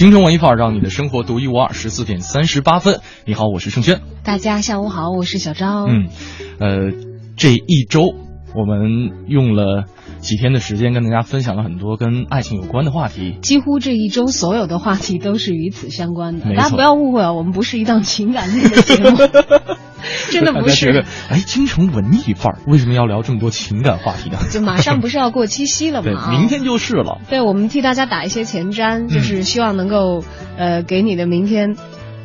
京城文艺范儿，让你的生活独一无二。十四点三十八分，你好，我是盛轩。大家下午好，我是小昭。嗯，呃，这一周我们用了几天的时间，跟大家分享了很多跟爱情有关的话题。几乎这一周所有的话题都是与此相关的。大家不要误会啊，我们不是一档情感类的节目，真的不是。，哎，京城文艺范儿为什么要聊这么多情感话题呢？就马上不是要过七夕了 对？，明天就是了。对，我们替大家打一些前瞻，嗯就是希望能够呃给你的明天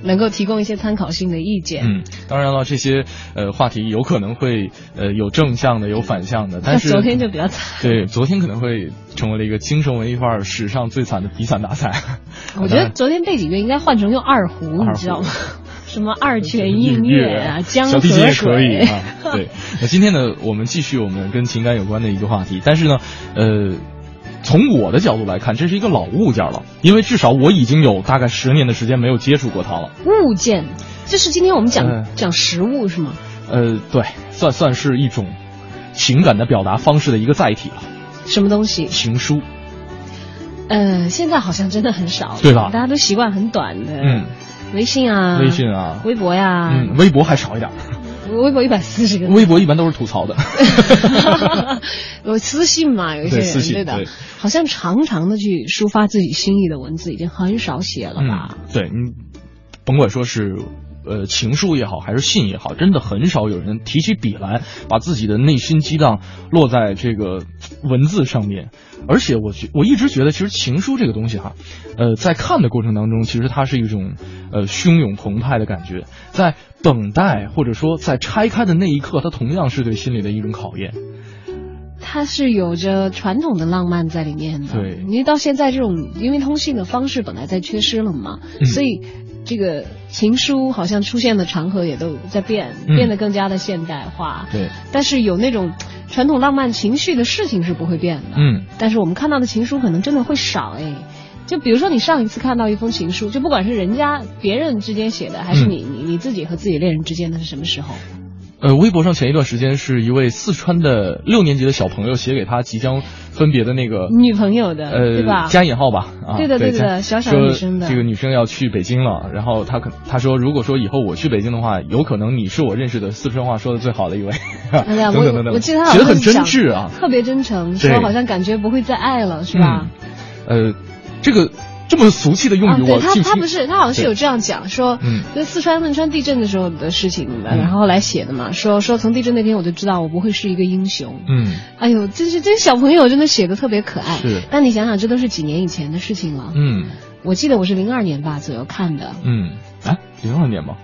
能够提供一些参考性的意见。嗯，当然了，这些呃话题有可能会呃有正向的，有反向的，但是昨天就比较惨，对昨天可能会成为了一个精神文艺范儿史上最惨的比惨大赛。我觉得昨天背景乐应该换成用二胡，你知道吗？什么二泉映月啊，江河小提琴也可以。啊。对，那今天呢，我们继续我们跟情感有关的一个话题，但是呢，呃，从我的角度来看，这是一个老物件了，因为至少我已经有大概十年的时间没有接触过它了。物件，就是今天我们讲、嗯讲实物是吗？呃，对，算算是一种情感的表达方式的一个载体了。什么东西？情书，呃，现在好像真的很少，对吧大家都习惯很短的，嗯，微信啊，微信啊，微博呀，嗯，微博还少一点，微博一百四十个，微博一般都是吐槽的。有私信嘛？有一些人对私信的对，好像常常的去抒发自己心意的文字已经很少写了吧？嗯，对你甭管说是呃情书也好，还是信也好，真的很少有人提起笔来，把自己的内心激荡落在这个文字上面。而且我觉我一直觉得，其实情书这个东西哈，呃，在看的过程当中，其实它是一种呃汹涌澎湃的感觉，在等待或者说在拆开的那一刻，它同样是对心理的一种考验。它是有着传统的浪漫在里面的。对因为到现在这种因为通信的方式本来在缺失了嘛，嗯所以这个情书好像出现的场合也都在变，嗯变得更加的现代化。对，但是有那种传统浪漫情绪的事情是不会变的。嗯，但是我们看到的情书可能真的会少哎。就比如说你上一次看到一封情书，就不管是人家别人之间写的，还是嗯。你、你你自己和自己恋人之间的是什么时候？呃，微博上前一段时间是一位四川的六年级的小朋友写给他即将分别的那个女朋友的，呃，对吧？加引号吧，啊，对的对的加小小说女生的。这个女生要去北京了，然后他可他说，如果说以后我去北京的话，有可能你是我认识的四川话说的最好的一位，哎呀，等等等等，我我记得他好写的很真挚啊，特别真诚，说好像感觉不会再爱了，是吧？呃，这个这么俗气的用啊，语，对他他不是，他好像是有这样讲说，嗯就四川汶川地震的时候的事情，嗯然后来写的嘛，说说从地震那天我就知道我不会是一个英雄。嗯，哎呦，这是这小朋友真的写的特别可爱。是但你想想，这都是几年以前的事情了。嗯我记得我是零二年吧左右看的，嗯，哎，零二年吗？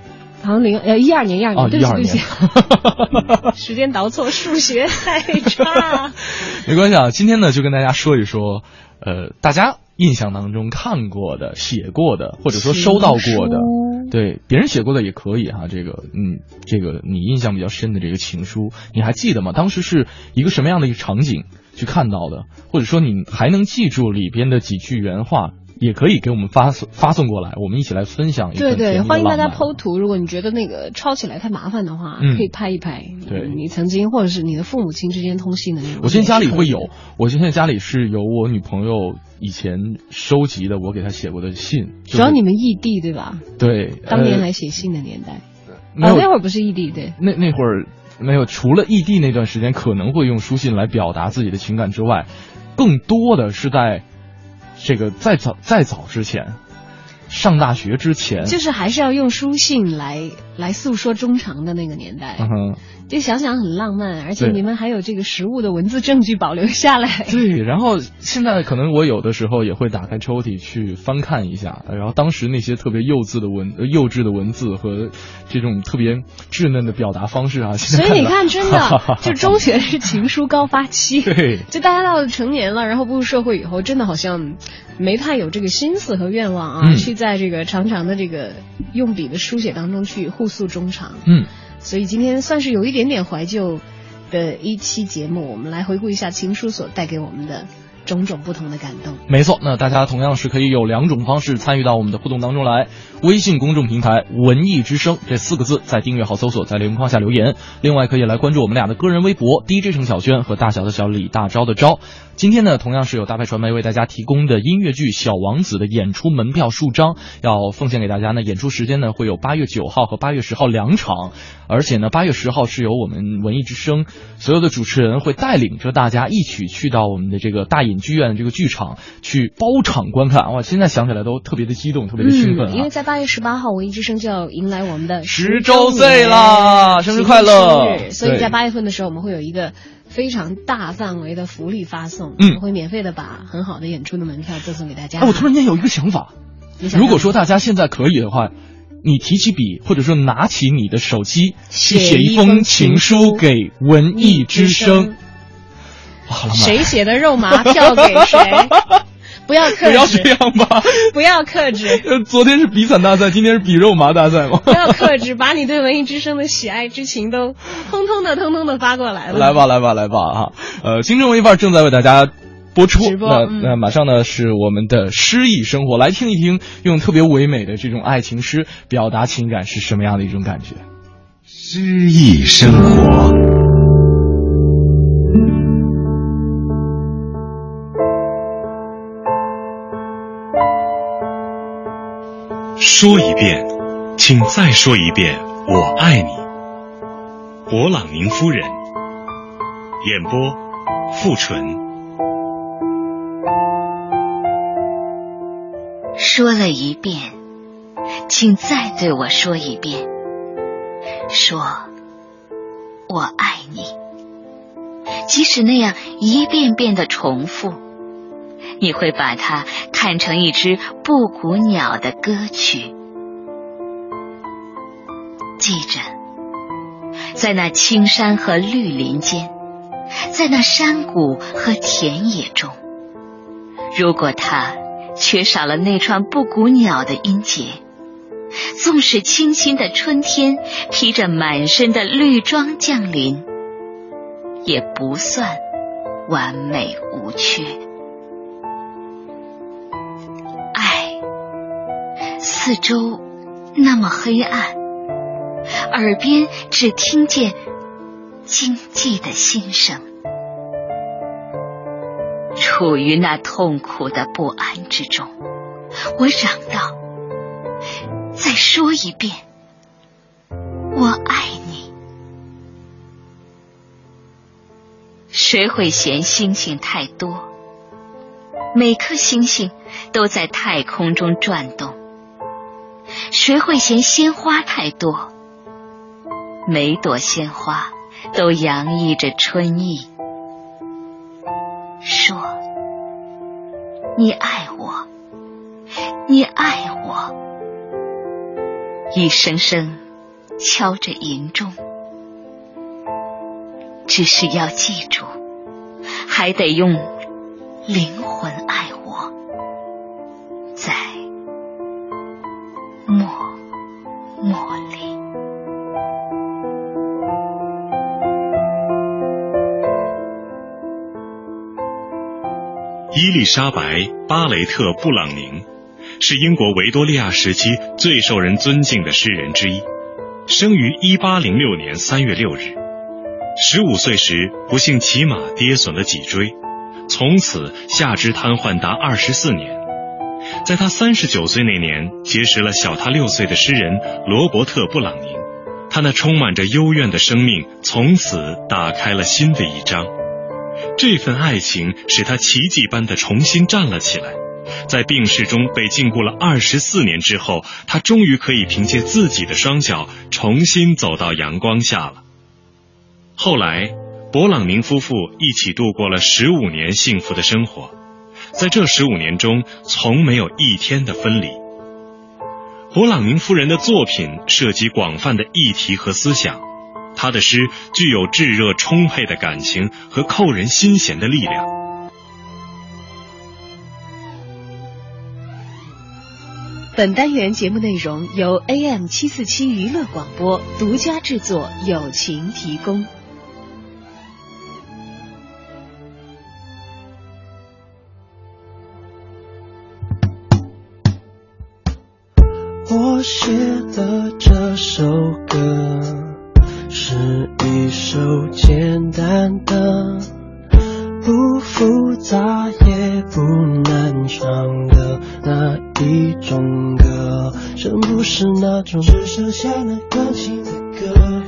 好像零呃一二年一二年，哦，对不起对不起，，时间倒错，数学太差。没关系啊，今天呢就跟大家说一说，呃，大家印象当中看过的、写过的，或者说收到过的，对别人写过的也可以哈、这个，嗯，这个你印象比较深的这个情书，你还记得吗？当时是一个什么样的一个场景去看到的，或者说你还能记住里边的几句原话？也可以给我们发送发送过来，我们一起来分享一对对，欢迎大家剖图。如果你觉得那个抄起来太麻烦的话，嗯可以拍一拍。对你曾经或者是你的父母亲之间通信的那种。我现在家里会有，我现在家里是有我女朋友以前收集的，我给她写过的信。的，就是主要你们异地对吧？对，当年呃还写信的年代，那会儿不是异地对。那那会儿没有，除了异地那段时间可能会用书信来表达自己的情感之外，更多的是在这个再早再早之前，上大学之前，就是还是要用书信来来诉说衷肠的那个年代，嗯哼，就想想很浪漫，而且你们还有这个实物的文字证据保留下来。对，然后现在可能我有的时候也会打开抽屉去翻看一下，然后当时那些特别幼稚的文、呃幼稚的文字和这种特别稚嫩的表达方式啊，所以你看，真的，就中学是情书高发期，对就大家到了成年了，然后步入社会以后，真的好像没太有这个心思和愿望啊，嗯去在这个长长的这个用笔的书写当中去互诉衷肠。嗯。所以今天算是有一点点怀旧的一期节目，我们来回顾一下情书所带给我们的种种不同的感动。没错，那大家同样是可以有两种方式参与到我们的互动当中来。微信公众平台“文艺之声”这四个字，在订阅号搜索，在留言框下留言。另外可以来关注我们俩的个人微博 “DJ 程小轩”和“大小的小李大钊的钊”。今天呢，同样是有大派传媒为大家提供的音乐剧《小王子》的演出门票数张，要奉献给大家呢。演出时间呢会有八月九号和八月十号两场，而且呢，八月十号是由我们文艺之声所有的主持人会带领着大家一起去到我们的这个大隐剧院这个剧场去包场观看。哇，现在想起来都特别的激动，特别的兴奋啊！嗯，因为在八月十八号，文艺之声就要迎来我们的十周岁啦生日快乐所以在八月份的时候，我们会有一个非常大范围的福利发送，嗯我会免费的把很好的演出的门票赠送给大家。哎，我突然间有一个想法，想如果说大家现在可以的话，你提起笔，或者说拿起你的手机，去写一封情书给文艺之声，哇，好浪漫！谁写的肉麻票给谁？不要克制不要这，样吧。不要克制，呃，昨天是比惨大赛，今天是比肉麻大赛吗？不要克制，把你对文艺之声的喜爱之情都通通的、通通的发过来了。来吧，来吧，来吧啊！呃，新政文艺范儿正在为大家播出。直播那嗯那马上呢是我们的诗意生活，来听一听用特别唯美的这种爱情诗表达情感是什么样的一种感觉。诗意生活。说一遍，请再说一遍，我爱你。勃朗宁夫人。演播：傅纯。说了一遍，请再对我说一遍，说我爱你。即使那样一遍遍的重复，你会把它看成一支布谷鸟的歌曲。记着，在那青山和绿林间，在那山谷和田野中，如果它缺少了那串布谷鸟的音节，纵使清新的春天披着满身的绿装降临，也不算完美无缺。四周那么黑暗，耳边只听见经济的心声。处于那痛苦的不安之中，我嚷道：“再说一遍，我爱你。”谁会嫌星星太多？每颗星星都在太空中转动。谁会嫌鲜花太多？每朵鲜花都洋溢着春意。说，你爱我，你爱我，一声声敲着银钟。只是要记住，还得用灵魂爱伊丽莎白·巴雷特·布朗宁是英国维多利亚时期最受人尊敬的诗人之一，生于1806年3月6日。十五岁时不幸骑马跌损了脊椎，从此下肢瘫痪达二十四年。在他三十九岁那年，结识了小他六岁的诗人罗伯特·布朗宁，他那充满着幽怨的生命从此打开了新的一章。这份爱情使他奇迹般的重新站了起来，在病逝中被禁锢了二十四年之后，他终于可以凭借自己的双脚重新走到阳光下了。后来，勃朗宁夫妇一起度过了十五年幸福的生活，在这十五年中，从没有一天的分离。勃朗宁夫人的作品涉及广泛的议题和思想，她的诗具有炙热充沛的感情和扣人心弦的力量。本单元节目内容由 AM 七四七娱乐广播独家制作，友情提供。我写的这首歌是一首简单的、不复杂也不难唱的那一种歌。真不是那种只剩下那钢琴的歌，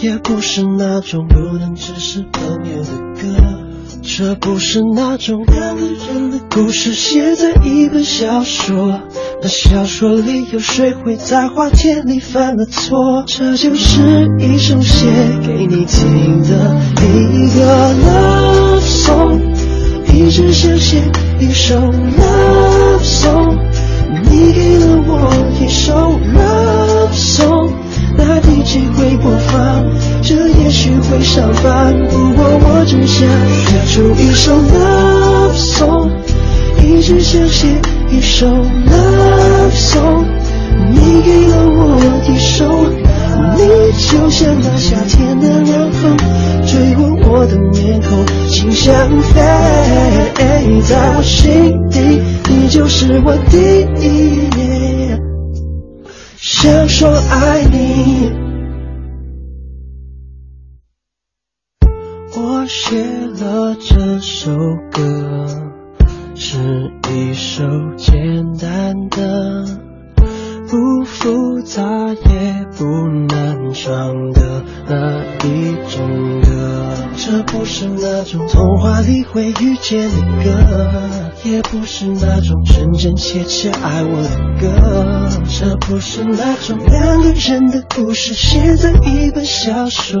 也不是那种不能只是朋友的歌。这不是那种两个人的故事，写在一本小说。那小说里有谁会在花田里犯了错？这就是一首写给你听的一个 love song，一直想写一首 love song，你给了我一首 love song，那 DJ 会播放，这也许会上榜，不过我只想写出一首 love song，一直想写一首 love song，你给了我一首，你就像那夏天的凉风，吹过我的面孔，心像飞，在我心底，你就是我第一。想说爱你，我写了这首歌，是一首简单的、不复杂也不难唱的那一种歌。这不是那种童话里会遇见的歌，也不是那种真真切切爱我的歌。这不是那种两个人的故事，写在一本小说。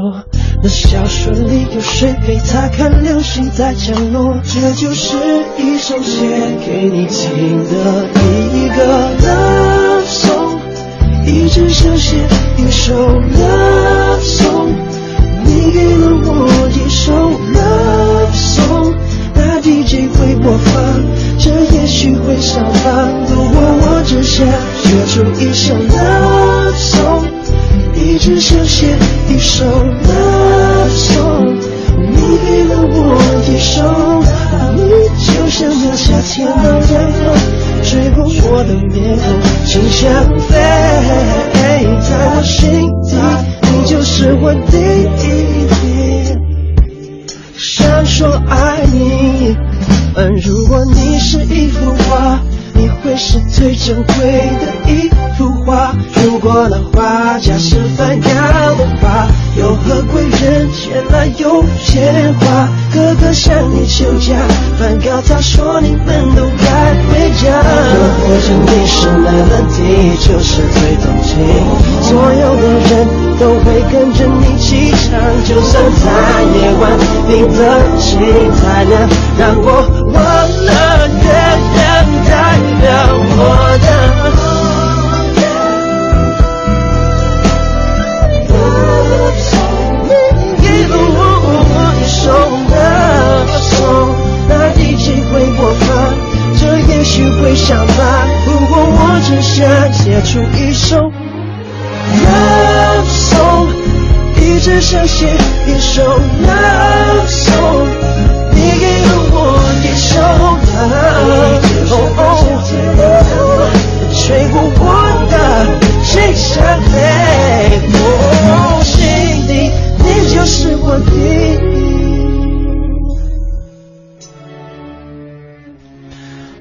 那小说里有谁陪他看流星在降落？这就是一首写给你听的一个 love song，一直想写一首 love song，你给了我一首 love song，那 DJ 会播放，这也许会上榜，不过我只想写出一首 love song，一直想写一首 love song，你给了我一首，你就像那夏天的凉风，吹过我的面孔，心想飞，在我心底，你就是我第一。想说爱你，嗯，如果你是一幅画，你会是最珍贵的一花。如果那画家是梵高的话，有何贵人前来有钱花？哥哥向你求嫁，梵高他说你们都该回家。如果真的是 melody，就是最动情，所有的人都会跟着你起唱，就算在夜晚，你的心才能让我忘了月亮代表我许会上榜，不过我只想写出一首 love song，一直想写一首 love song，你给了我一首 love song，吹过我的心像飞，我心底你就是我第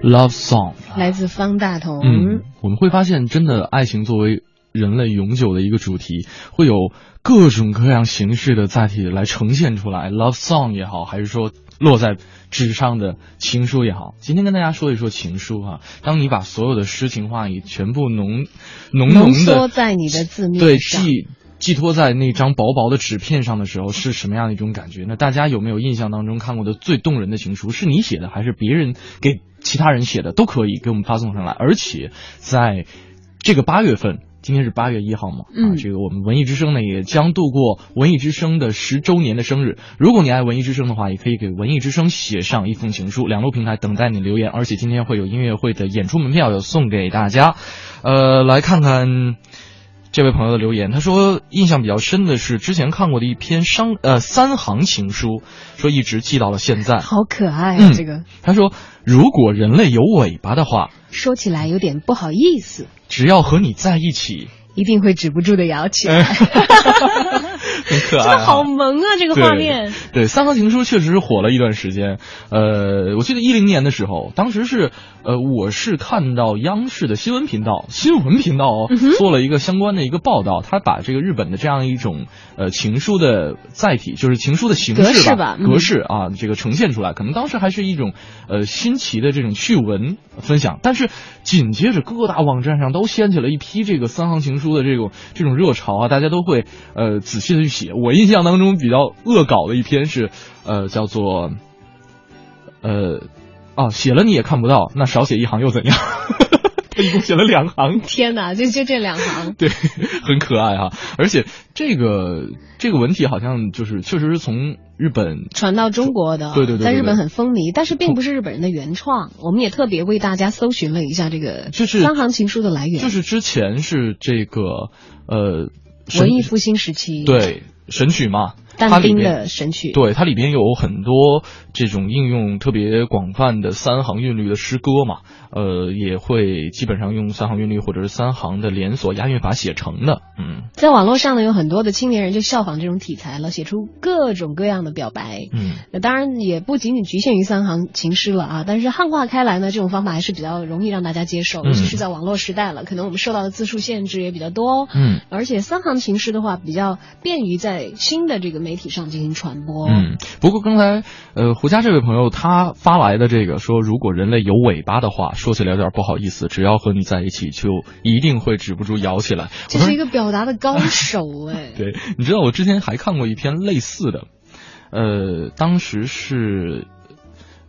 Love Song，来自方大同。嗯，我们会发现，真的爱情作为人类永久的一个主题，会有各种各样形式的载体来呈现出来。Love Song 也好，还是说落在纸上的情书也好，今天跟大家说一说情书哈、当你把所有的诗情画意全部浓浓浓的在你的字面对上记寄托在那张薄薄的纸片上的时候是什么样的一种感觉？那大家有没有印象当中看过的最动人的情书？是你写的还是别人给其他人写的？都可以给我们发送上来。而且在这个八月份。今天是八月一号嘛，啊，这个我们文艺之声呢也将度过文艺之声的十周年的生日。如果你爱文艺之声的话，也可以给文艺之声写上一封情书，两路平台等待你留言。而且今天会有音乐会的演出门票要送给大家。呃，来看看这位朋友的留言，他说印象比较深的是之前看过的一篇商呃三行情书，说一直记到了现在。好可爱啊，这个。他说如果人类有尾巴的话，说起来有点不好意思。只要和你在一起，一定会止不住的摇起来。很可爱，好萌啊！这个画面。对，《三行情书》确实是火了一段时间。呃，我记得一零年的时候，当时是呃，我是看到央视的新闻频道，新闻频道哦，做了一个相关的一个报道，他把这个日本的这样一种呃情书的载体，就是情书的形式吧，格式啊，这个呈现出来。可能当时还是一种呃新奇的这种趣闻分享，但是紧接着各大网站上都掀起了一批这个三行情书的这种这种热潮啊，大家都会呃仔细的去。写我印象当中比较恶搞的一篇是，呃，叫做，呃，啊，写了你也看不到，那少写一行又怎样？他 一共写了两行。天哪，就就这两行。对，很可爱哈，而且这个这个文体好像就是确实是从日本传到中国的，对对对，在日本很风靡，但是并不是日本人的原创。我们也特别为大家搜寻了一下这个就是三行情书的来源，就是之前是这个呃。文艺复兴时期，对神曲嘛，但丁的神曲，对它里边有很多这种应用特别广泛的三行韵律的诗歌嘛。呃，也会基本上用三行韵律或者是三行的连锁押韵法写成的。嗯，在网络上呢，有很多的青年人就效仿这种题材了，写出各种各样的表白。嗯，那当然也不仅仅局限于三行情诗了啊。但是汉化开来呢，这种方法还是比较容易让大家接受，尤其是在网络时代了，可能我们受到的字数限制也比较多。嗯，而且三行情诗的话，比较便于在新的这个媒体上进行传播。嗯，不过刚才呃胡佳这位朋友他发来的这个说，如果人类有尾巴的话。说起来有点不好意思，只要和你在一起，就一定会止不住摇起来。这是一个表达的高手哎。对，你知道我之前还看过一篇类似的，呃，当时是，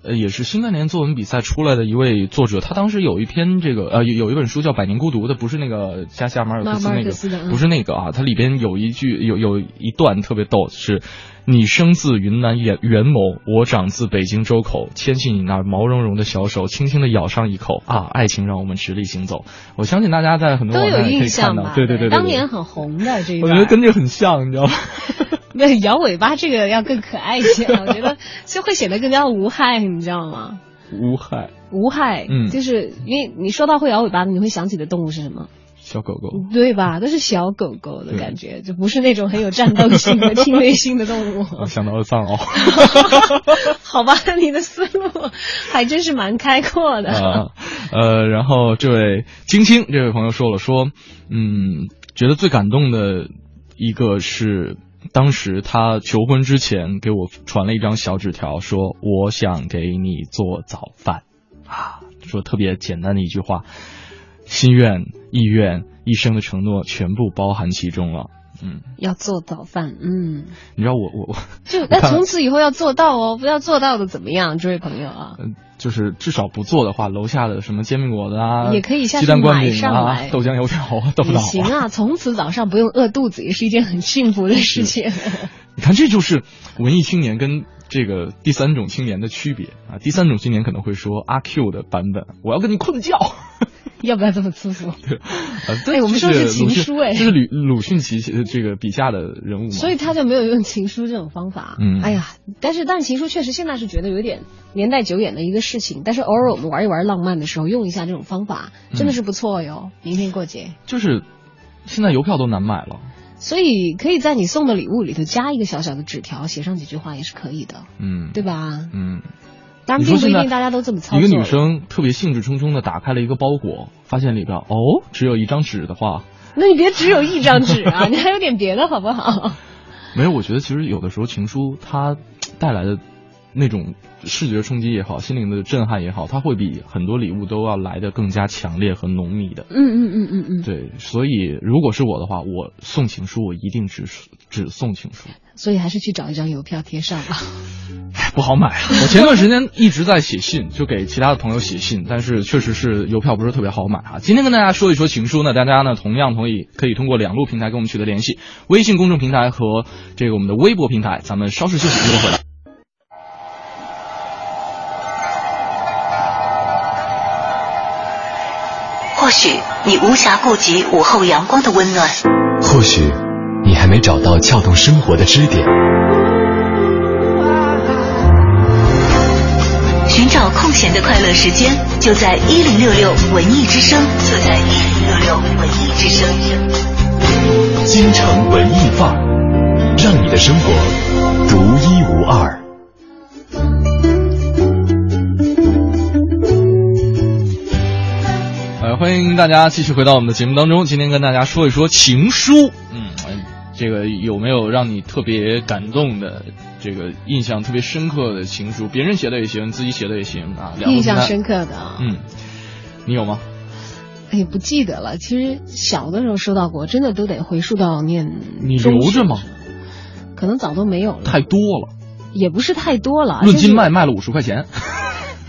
呃，也是新概念作文比赛出来的一位作者，他当时有一篇这个呃有有一本书叫《百年孤独》的，不是那个加西亚马尔克斯那个，不是那个啊，它里边有一句有有一段特别逗是。你生自云南元元谋，我长自北京周口。牵起你那毛茸茸的小手，轻轻的咬上一口啊！爱情让我们直立行走。我相信大家在很多都有印象吧？对对对，当年很红的这个。我觉得跟这很像，你知道吗？那 摇尾巴这个要更可爱一些，我觉得就会显得更加无害，你知道吗？无害，无害，嗯，就是因为你说到会摇尾巴的，你会想起的动物是什么？小狗狗，对吧？都是小狗狗的感觉，就不是那种很有战斗性的、侵略性的动物。想到了藏獒。好吧，你的思路还真是蛮开阔的。呃，然后这位青青这位朋友说了，说嗯，觉得最感动的一个是当时他求婚之前给我传了一张小纸条，说我想给你做早饭啊，说特别简单的一句话。心愿、意愿、一生的承诺全部包含其中了。嗯，要做早饭。嗯，你知道我我我就那从此以后要做到哦，不要做到的怎么样，这位朋友啊？嗯，就是至少不做的话，楼下的什么煎饼果子啊，也可以下鸡蛋灌饼啊，豆浆油条啊，都不到。行啊，从此早上不用饿肚子，也是一件很幸福的事情。你看，这就是文艺青年跟这个第三种青年的区别啊。第三种青年可能会说阿 Q 的版本，我要跟你困觉。要不要这么粗俗？对，我们说是情书，哎，这是鲁鲁迅其这个笔下的人物嘛，所以他就没有用情书这种方法。嗯，哎呀，但是但是情书确实现在是觉得有点年代久远的一个事情，但是偶尔我们玩一玩浪漫的时候，用一下这种方法，真的是不错哟。明天过节，就是现在邮票都难买了，所以可以在你送的礼物里头加一个小小的纸条，写上几句话也是可以的。嗯，对吧？嗯。当然并不一定大家都这么操作。一个女生特别兴致冲冲的打开了一个包裹，发现里边哦只有一张纸的话，那你别只有一张纸啊，你还有点别的好不好？没有，我觉得其实有的时候情书它带来的那种视觉冲击也好，心灵的震撼也好，它会比很多礼物都要来的更加强烈和浓密的。嗯嗯嗯嗯嗯。对，所以如果是我的话，我送情书，我一定只只送情书。所以还是去找一张邮票贴上吧。不好买啊！我前段时间一直在写信，就给其他的朋友写信，但是确实是邮票不是特别好买啊。今天跟大家说一说情书呢，大家呢同样同意可以通过两路平台跟我们取得联系，微信公众平台和这个我们的微博平台。咱们稍事休息，一会儿回来。或许你无暇顾及午后阳光的温暖，或许你还没找到撬动生活的支点。寻找空闲的快乐时间，就在一零六六文艺之声，就在一零六六文艺之声。京城文艺范儿，让你的生活独一无二。呃，欢迎大家继续回到我们的节目当中。今天跟大家说一说情书。嗯，这个有没有让你特别感动的？这个印象特别深刻的情书，别人写的也行，自己写的也行啊。印象深刻的，嗯，你有吗？哎，不记得了。其实小的时候收到过，真的都得回溯到念。你留着吗？可能早都没有了。太多了。也不是太多了。论斤卖，卖了五十块钱。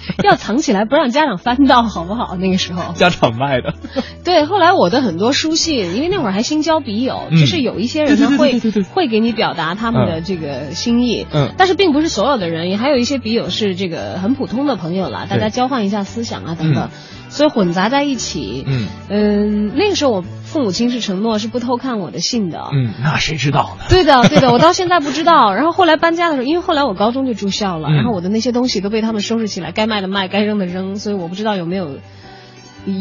要藏起来，不让家长翻到，好不好？那个时候家长卖的。对，后来我的很多书信，因为那会儿还新交笔友，就是有一些人呢会会给你表达他们的这个心意。嗯。但是并不是所有的人，也还有一些笔友是这个很普通的朋友啦，大家交换一下思想啊等等，所以混杂在一起。嗯。嗯，那个时候我父母亲是承诺是不偷看我的信的。嗯，那谁知道呢？对的，对的，我到现在不知道。然后后来搬家的时候，因为后来我高中就住校了，然后我的那些东西都被他们收拾起来，该卖的卖，该扔的扔，所以我不知道有没有。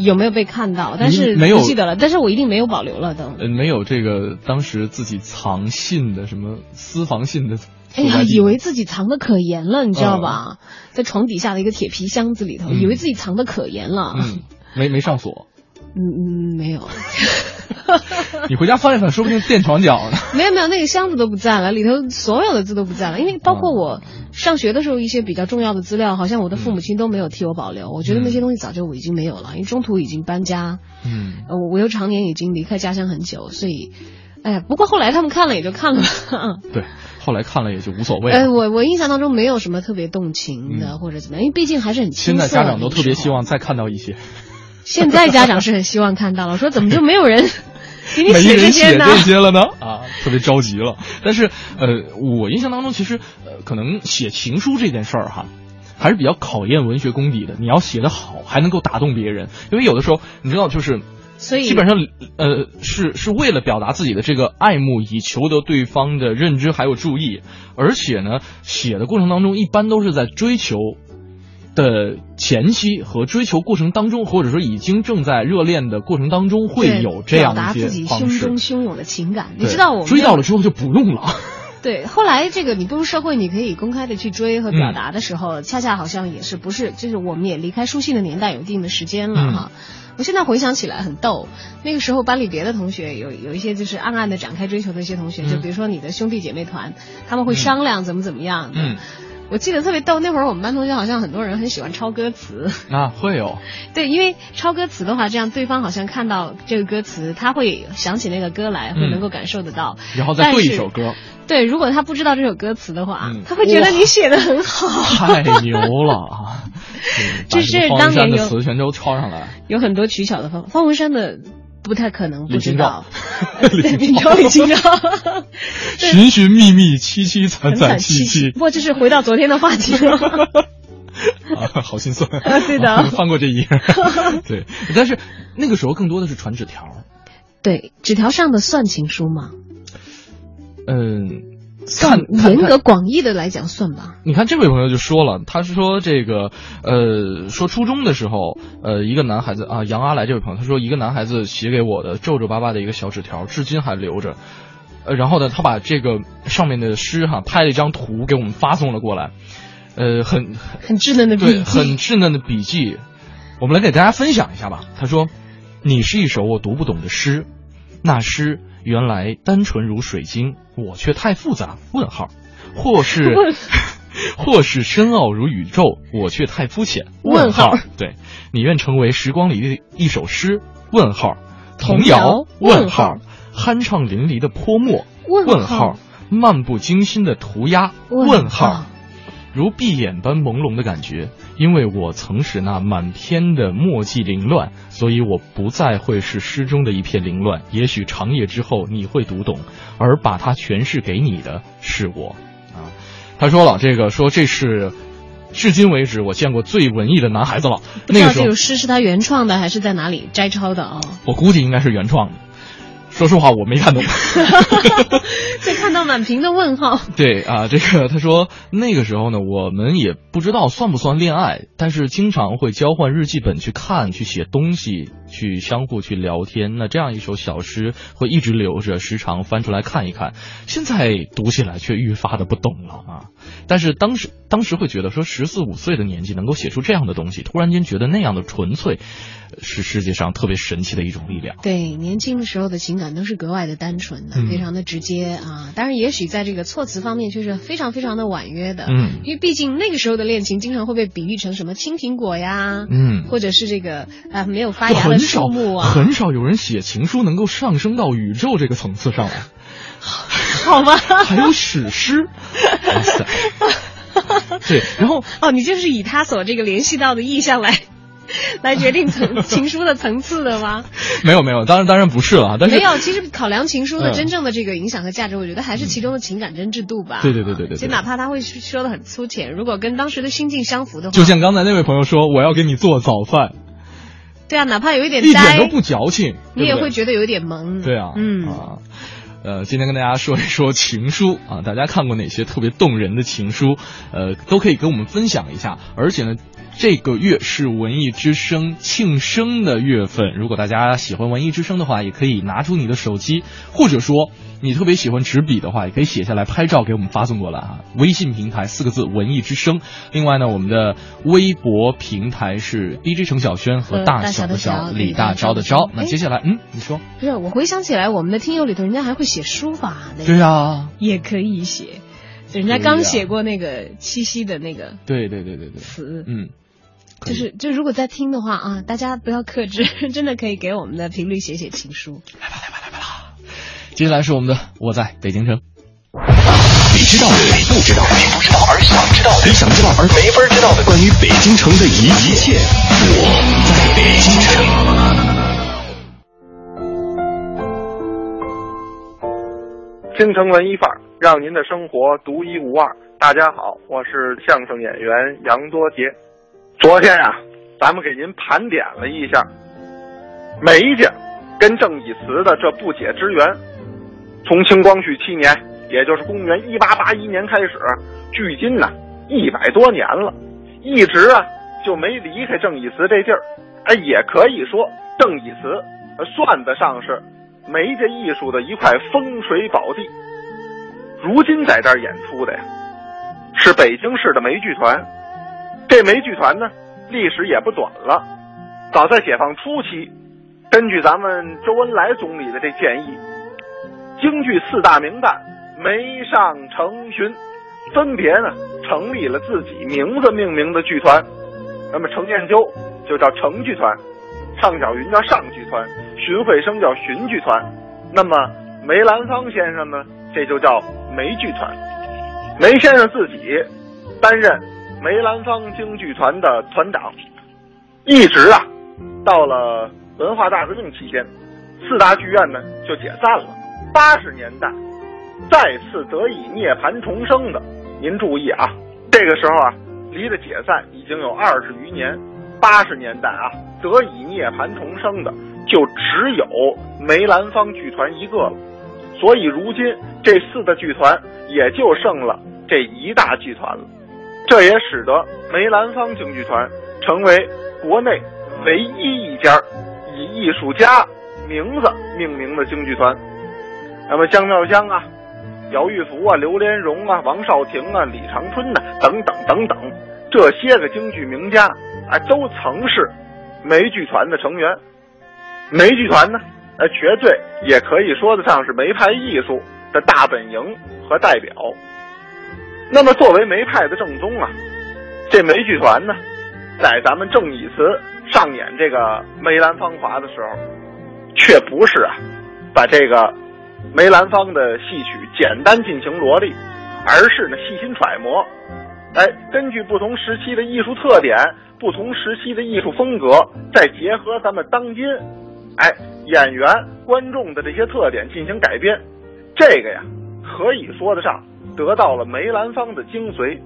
有没有被看到？但是没有记得了，但是我一定没有保留了的。呃，没有这个当时自己藏信的什么私房信的。哎呀，以为自己藏的可严了，你知道吧？在床底下的一个铁皮箱子里头，以为自己藏的可严了。嗯，没没上锁。嗯嗯，没有。你回家翻一翻，说不定垫床脚呢。没有没有，那个箱子都不在了，里头所有的字都不在了，因为包括我上学的时候一些比较重要的资料，好像我的父母亲都没有替我保留。我觉得那些东西早就我已经没有了，因为中途已经搬家。嗯。呃，我又常年已经离开家乡很久，所以，哎呀，不过后来他们看了也就看了。对，后来看了也就无所谓。哎，我我印象当中没有什么特别动情的或者怎么样，因为毕竟还是很青涩。现在家长都特别希望再看到一些。现在家长是很希望看到了，说怎么就没有人 给你写这些呢？这些了呢？啊，特别着急了。但是，呃，我印象当中，其实，呃，可能写情书这件事儿哈，还是比较考验文学功底的。你要写得好，还能够打动别人。因为有的时候，你知道，就是，所以基本上，呃，是是为了表达自己的这个爱慕，以求得对方的认知还有注意。而且呢，写的过程当中，一般都是在追求。的前期和追求过程当中，或者说已经正在热恋的过程当中，会有这样一些自己胸中汹涌的情感。你知道，我追到了之后就不用了。对，后来这个你步入社会，你可以公开的去追和表达的时候，恰恰好像也是不是，就是我们也离开书信的年代有一定的时间了哈。我现在回想起来很逗，那个时候班里别的同学有有一些就是暗暗的展开追求的一些同学，就比如说你的兄弟姐妹团，他们会商量怎么怎么样。嗯。我记得特别逗，那会儿我们班同学好像很多人很喜欢抄歌词啊，会有。对，因为抄歌词的话，这样对方好像看到这个歌词，他会想起那个歌来，会能够感受得到，然后再对一首歌。对，如果他不知道这首歌词的话，他会觉得你写的很好。太牛了啊！这是当年的词全都抄上来，有很多取巧的方法。方文山的。不太可能不知道，李昭，李清照，寻寻觅觅，凄凄惨惨戚戚。不过这是回到昨天的话题了，啊，好心酸啊！对的，放过这一页，对。但是那个时候更多的是传纸条，对，纸条上的算情书吗？嗯。算严格广义的来讲算吧。你看这位朋友就说了，他是说这个呃，说初中的时候，呃，一个男孩子啊，杨阿来这位朋友，他说一个男孩子写给我的皱皱巴巴的一个小纸条，至今还留着。呃，然后呢，他把这个上面的诗哈拍了一张图给我们发送了过来，呃，很很稚嫩的笔，很稚嫩的笔记，我们来给大家分享一下吧。他说：“你是一首我读不懂的诗，那诗。”原来单纯如水晶，我却太复杂。问号，或是 或是深奥如宇宙，我却太肤浅。问号，对你愿成为时光里的一首诗？问号，童谣？问号，酣畅淋漓的泼墨？问号，漫不经心的涂鸦？问号，如闭眼般朦胧的感觉，因为我曾使那满天的墨迹凌乱，所以我不再会是诗中的一片凌乱。也许长夜之后你会读懂，而把它诠释给你的是我。啊，他说了，这个说这是。至今为止，我见过最文艺的男孩子了。不知道这首诗是他原创的，还是在哪里摘抄的啊？我估计应该是原创的。说实话，我没看懂。就看到满屏的问号。对啊，这个他说那个时候呢，我们也不知道算不算恋爱，但是经常会交换日记本去看，去写东西，去相互去聊天。那这样一首小诗会一直留着，时常翻出来看一看。现在读起来却愈发的不懂了啊！但是当时当时会觉得说十四五岁的年纪能够写出这样的东西，突然间觉得那样的纯粹。是世界上特别神奇的一种力量。对，年轻的时候的情感都是格外的单纯的，非常的直接啊。当然，也许在这个措辞方面，却是非常非常的婉约的。嗯，因为毕竟那个时候的恋情，经常会被比喻成什么青苹果呀，嗯，或者是这个啊没有发芽的树木啊。很少有人写情书能够上升到宇宙这个层次上来。好吧。还有史诗。哇塞。对，然后哦，你就是以他所这个联系到的意象来。来决定层情书的层次的吗？没有没有，当然当然不是了。但是没有，其实考量情书的真正的这个影响和价值，我觉得还是其中的情感真挚度吧。对对对对对。其实哪怕他会说的很粗浅，如果跟当时的心境相符的话，就像刚才那位朋友说，我要给你做早饭。对啊，哪怕有一点一点都不矫情，你也会觉得有点萌。对啊，嗯啊，呃，今天跟大家说一说情书啊，大家看过哪些特别动人的情书？呃，都可以跟我们分享一下，而且呢。这个月是文艺之声庆生的月份，如果大家喜欢文艺之声的话，也可以拿出你的手机，或者说你特别喜欢纸笔的话，也可以写下来拍照给我们发送过来啊。微信平台四个字“文艺之声”，另外呢，我们的微博平台是 DJ 程晓轩和大小的小李大钊的钊。那接下来，嗯，你说？不是，我回想起来，我们的听友里头，人家还会写书法的。对呀，也可以写，人家刚写过那个七夕的那个。对对对对对。词，嗯。就是，就如果在听的话啊，大家不要克制，真的可以给我们的频率写写情书。来吧，来吧，来吧啦！接下来是我们的我在北京城。你知道的，你不知道，你不知道而想知道的，你想知道而没法知道的，关于北京城的一一切，我在北京城。京城文艺范儿，让您的生活独一无二。大家好，我是相声演员杨多杰。昨天啊，咱们给您盘点了一下梅家跟郑以慈的这不解之缘。从清光绪七年，也就是公元一八八一年开始，距今呢一百多年了，一直啊就没离开郑以慈这地儿。哎，也可以说郑以慈算得上是梅家艺术的一块风水宝地。如今在这儿演出的呀，是北京市的梅剧团。这梅剧团呢，历史也不短了。早在解放初期，根据咱们周恩来总理的这建议，京剧四大名旦梅上成荀分别呢成立了自己名字命名的剧团。那么程砚秋就叫程剧团，尚小云叫尚剧团，荀慧生叫荀剧团。那么梅兰芳先生呢，这就叫梅剧团。梅先生自己担任。梅兰芳京剧团的团长，一直啊，到了文化大革命期间，四大剧院呢就解散了。八十年代再次得以涅槃重生的，您注意啊，这个时候啊，离的解散已经有二十余年。八十年代啊，得以涅槃重生的就只有梅兰芳剧团一个了。所以如今这四大剧团也就剩了这一大剧团了。这也使得梅兰芳京剧团成为国内唯一一家以艺术家名字命名的京剧团。那么江妙香啊、姚玉福啊、刘连荣啊、王少廷啊、李长春呐等等等等这些个京剧名家，啊，都曾是梅剧团的成员。梅剧团呢，呃，绝对也可以说得上是梅派艺术的大本营和代表。那么作为梅派的正宗啊，这梅剧团呢，在咱们正义祠上演这个梅兰芳华的时候，却不是啊，把这个梅兰芳的戏曲简单进行罗列，而是呢细心揣摩，哎，根据不同时期的艺术特点、不同时期的艺术风格，再结合咱们当今，哎，演员、观众的这些特点进行改编，这个呀，可以说得上得到了梅兰芳的精髓，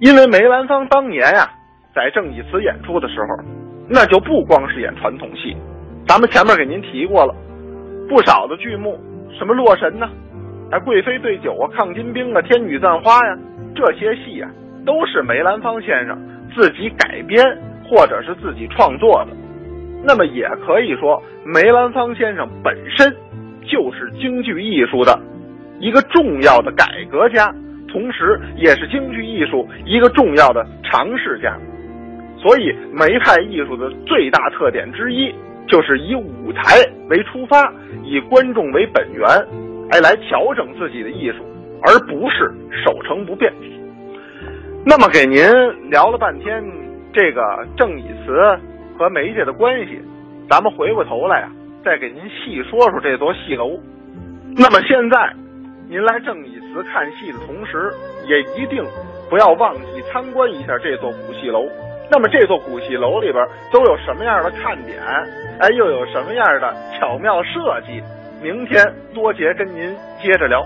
因为梅兰芳当年呀，在正义祠演出的时候，那就不光是演传统戏，咱们前面给您提过了，不少的剧目，什么《洛神》呢，哎，《贵妃对酒》啊，《抗金兵》啊，《天女散花》呀，这些戏啊，都是梅兰芳先生自己改编或者是自己创作的。那么也可以说，梅兰芳先生本身就是京剧艺术的一个重要的改革家，同时也是京剧艺术一个重要的尝试家。所以，梅派艺术的最大特点之一，就是以舞台为出发，以观众为本源，哎，来调整自己的艺术，而不是守成不变。那么，给您聊了半天这个正义祠和梅家的关系，咱们回过头来啊，再给您细说说这座戏楼。那么现在，您来正义祠看戏的同时，也一定不要忘记参观一下这座古戏楼。那么这座古戏楼里边都有什么样的看点？哎，又有什么样的巧妙设计？明天多杰跟您接着聊。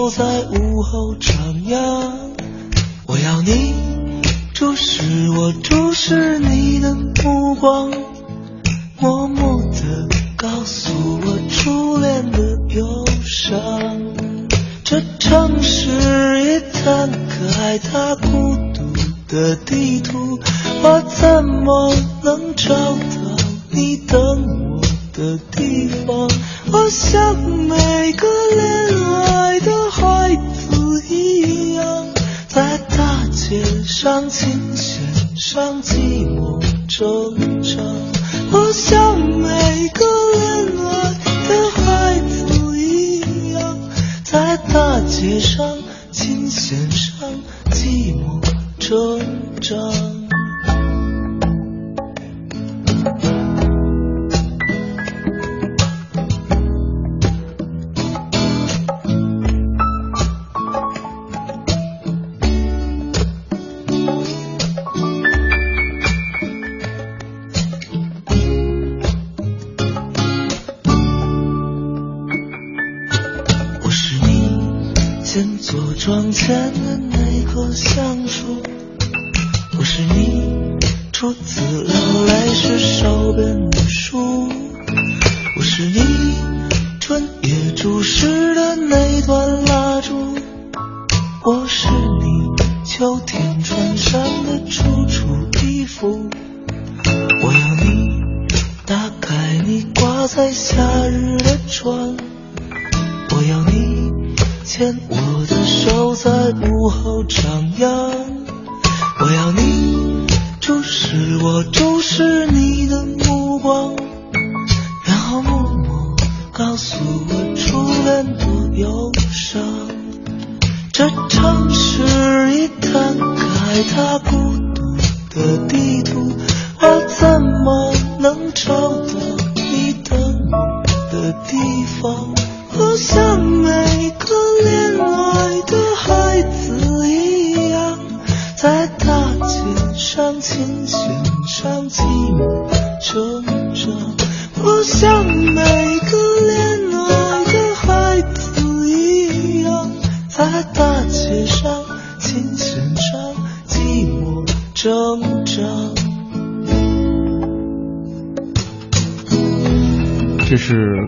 的手在午后徜徉，我要你注视我，注视你的目光，默默地告诉我初恋的忧伤。这城市一摊开它孤独的地图，我怎么能找到你等我的地方？我想每个恋孩子一样，在大街上、琴弦上寂寞。挣扎。我像每个恋爱的孩子一样，在大街上、琴弦能找到你等的地方？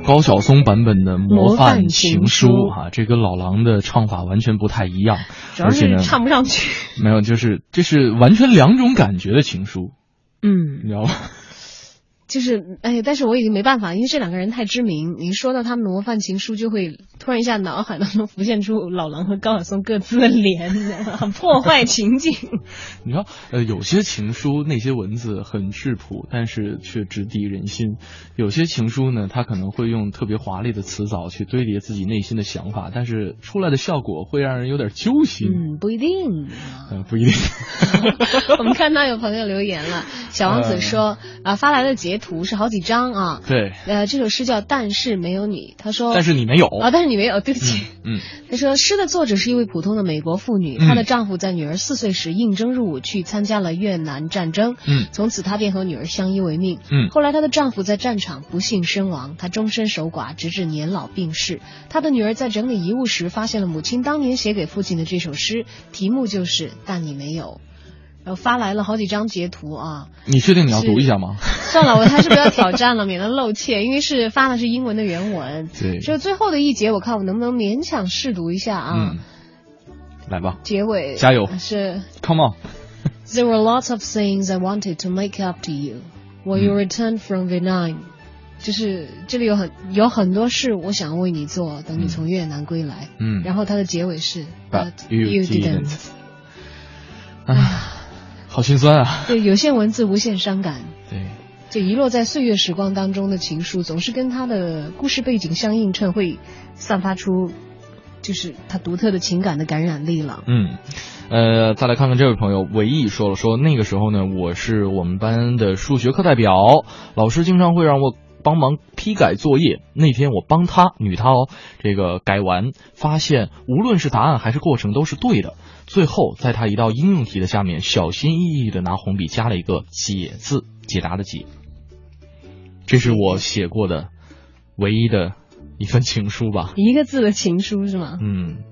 高晓松版本的《模模范范情情书啊，这跟老狼的唱法完全不太一样，主要而且呢是唱不上去。没有，就是这是完全两种感觉的情书，嗯你，知道吗？就是哎，但是我已经没办法，因为这两个人太知名。你一说到他们的模范情书，就会突然一下脑海当中浮现出老狼和高晓松各自的脸，很破坏情境。你知道，呃，有些情书那些文字很质朴，但是却直抵人心；有些情书呢，它可能会用特别华丽的词藻去堆叠自己内心的想法，但是出来的效果会让人有点揪心。嗯，不一定。呃，不一定。我们看到有朋友留言了，小王子说啊，发来的截图是好几张啊。对，呃，这首诗叫《但是没有你》，他说。但是你没有。啊，但是你没有，对不起。嗯，他说，诗的作者是一位普通的美国妇女，嗯她的丈夫在女儿四岁时应征入伍去参加了越南战争，嗯从此她便和女儿相依为命。嗯后来她的丈夫在战场不幸身亡，她终身守寡，直至年老病逝。她的女儿在整理遗物时，发现了母亲当年写给父亲的这首诗，题目就是“但你没有”，然后发来了好几张截图啊。你确定你要读一下吗？算了，我还是不要挑战了，免得露怯，因为是发的是英文的原文。对就最后的一节，我看我能不能勉强试读一下啊。嗯，来吧结尾加油是，Come on。There were lots of things I wanted to make up to you when you 嗯 returned from Vietnam。就是这里有很有很多事我想为你做，等你从越南归来。嗯然后它的结尾是 But you didn't didn't。唉，好心酸啊。对，有限文字无限伤感。对，就遗落在岁月时光当中的情书，总是跟他的故事背景相映衬，会散发出就是他独特的情感的感染力了。嗯，呃，再来看看这位朋友唯一说了，说那个时候呢，我是我们班的数学课代表，老师经常会让我帮忙批改作业。那天我帮他，女他哦，这个改完，发现无论是答案还是过程都是对的。最后，在他一道应用题的下面，小心翼翼的拿红笔加了一个“解”字，解答的“解”。这是我写过的唯一的一份情书吧。一个字的情书是吗？嗯，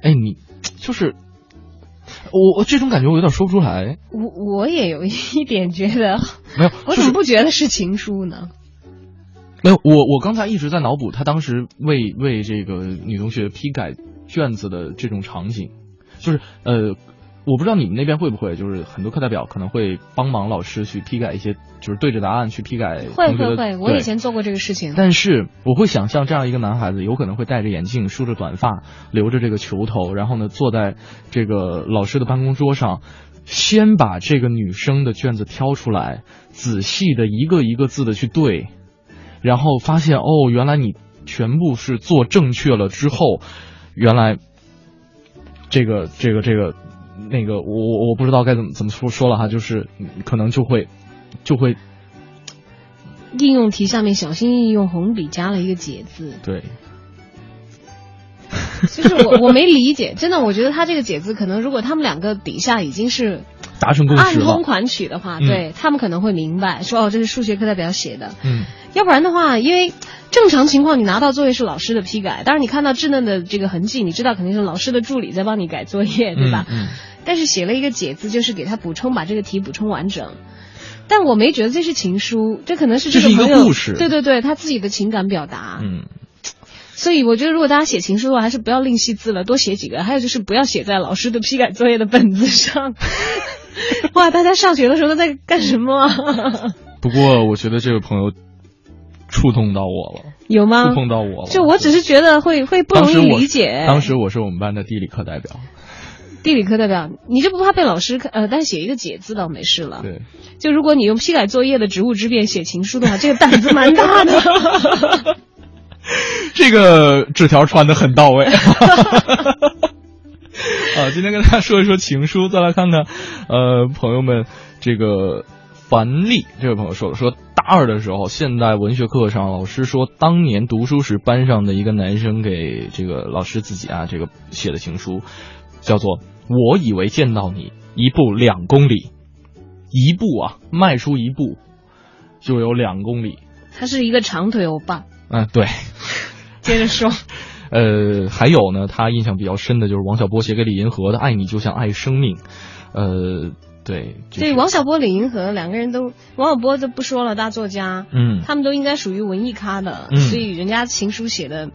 哎，你就是我，我这种感觉我有点说不出来。我我也有一点觉得，没有，我怎么不觉得是情书呢？没有，我我刚才一直在脑补他当时为为这个女同学批改卷子的这种场景，就是呃，我不知道你们那边会不会，就是很多课代表可能会帮忙老师去批改一些，就是对着答案去批改会。会会，我以前做过这个事情。但是我会想象这样一个男孩子，有可能会戴着眼镜，梳着短发，留着这个球头，然后呢坐在这个老师的办公桌上，先把这个女生的卷子挑出来，仔细的一个一个字的去对，然后发现哦，原来你全部是做正确了之后，原来这个这个这个那个我我我不知道该怎么怎么说说了哈，就是嗯可能就会就会应用题下面小心翼翼用红笔加了一个“解”字，对。其实我我没理解，真的，我觉得他这个“解”字可能如果他们两个底下已经是达成共识了暗通。款曲的话，嗯对他们可能会明白说哦，这是数学课代表写的。嗯，要不然的话，因为正常情况你拿到作业是老师的批改，但是你看到稚嫩的这个痕迹，你知道肯定是老师的助理在帮你改作业，对吧？嗯但是写了一个“解”字，就是给他补充，把这个题补充完整。但我没觉得这是情书，这可能是这这是一个朋友故事对对对，他自己的情感表达。嗯，所以我觉得，如果大家写情书的话，还是不要吝惜字了，多写几个。还有就是不要写在老师的批改作业的本子上。哇，大家上学的时候都在干什么啊？不过我觉得这位朋友触动到我了，有吗？触碰到我了。就我只是觉得会会不容易理解。当时我是我们班的地理课代表，地理课代表，你就不怕被老师看呃，但是写一个解字倒没事了。对，就如果你用批改作业的职务之便写情书的话，这个胆子蛮大的。这个纸条传的很到位。啊，今天跟大家说一说情书，再来看看，呃，朋友们，这个樊丽这位朋友说了，说大二的时候，现代文学课上，老师说当年读书时班上的一个男生给这个老师自己啊，这个写的情书，叫做“我以为见到你，一步两公里”。一步啊，迈出一步就有两公里。他是一个长腿欧巴。嗯，对。接着说。呃，还有呢，他印象比较深的就是王小波写给李银河的《爱你就像爱生命》。呃，对。对，王小波、李银河两个人都，王小波就不说了，大作家。嗯。他们都应该属于文艺咖的，所以人家情书写的。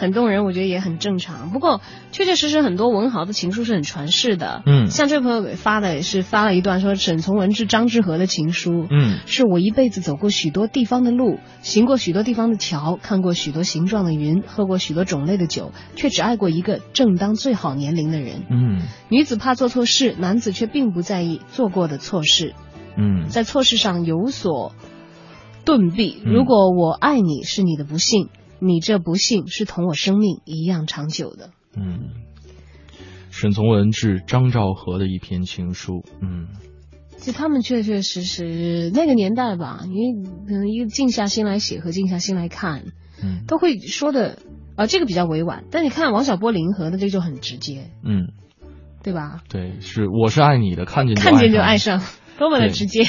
很动人，我觉得也很正常。不过，确确实实很多文豪的情书是很传世的。嗯，像这位朋友给发的也是发了一段说沈从文致张志和的情书。嗯，是我一辈子走过许多地方的路，行过许多地方的桥，看过许多形状的云，喝过许多种类的酒，却只爱过一个正当最好年龄的人。嗯，女子怕做错事，男子却并不在意做过的错事。嗯，在错事上有所顿避。如果我爱你是你的不幸。你这不幸是同我生命一样长久的。嗯，沈从文致张兆和的一篇情书。嗯，就他们确确实实那个年代吧，你可能一个静下心来写和静下心来看，嗯，都会说的啊，这个比较委婉。但你看王小波、林和的这就很直接，嗯，对吧？对，是我是爱你的，看见看见就爱上，多么的直接。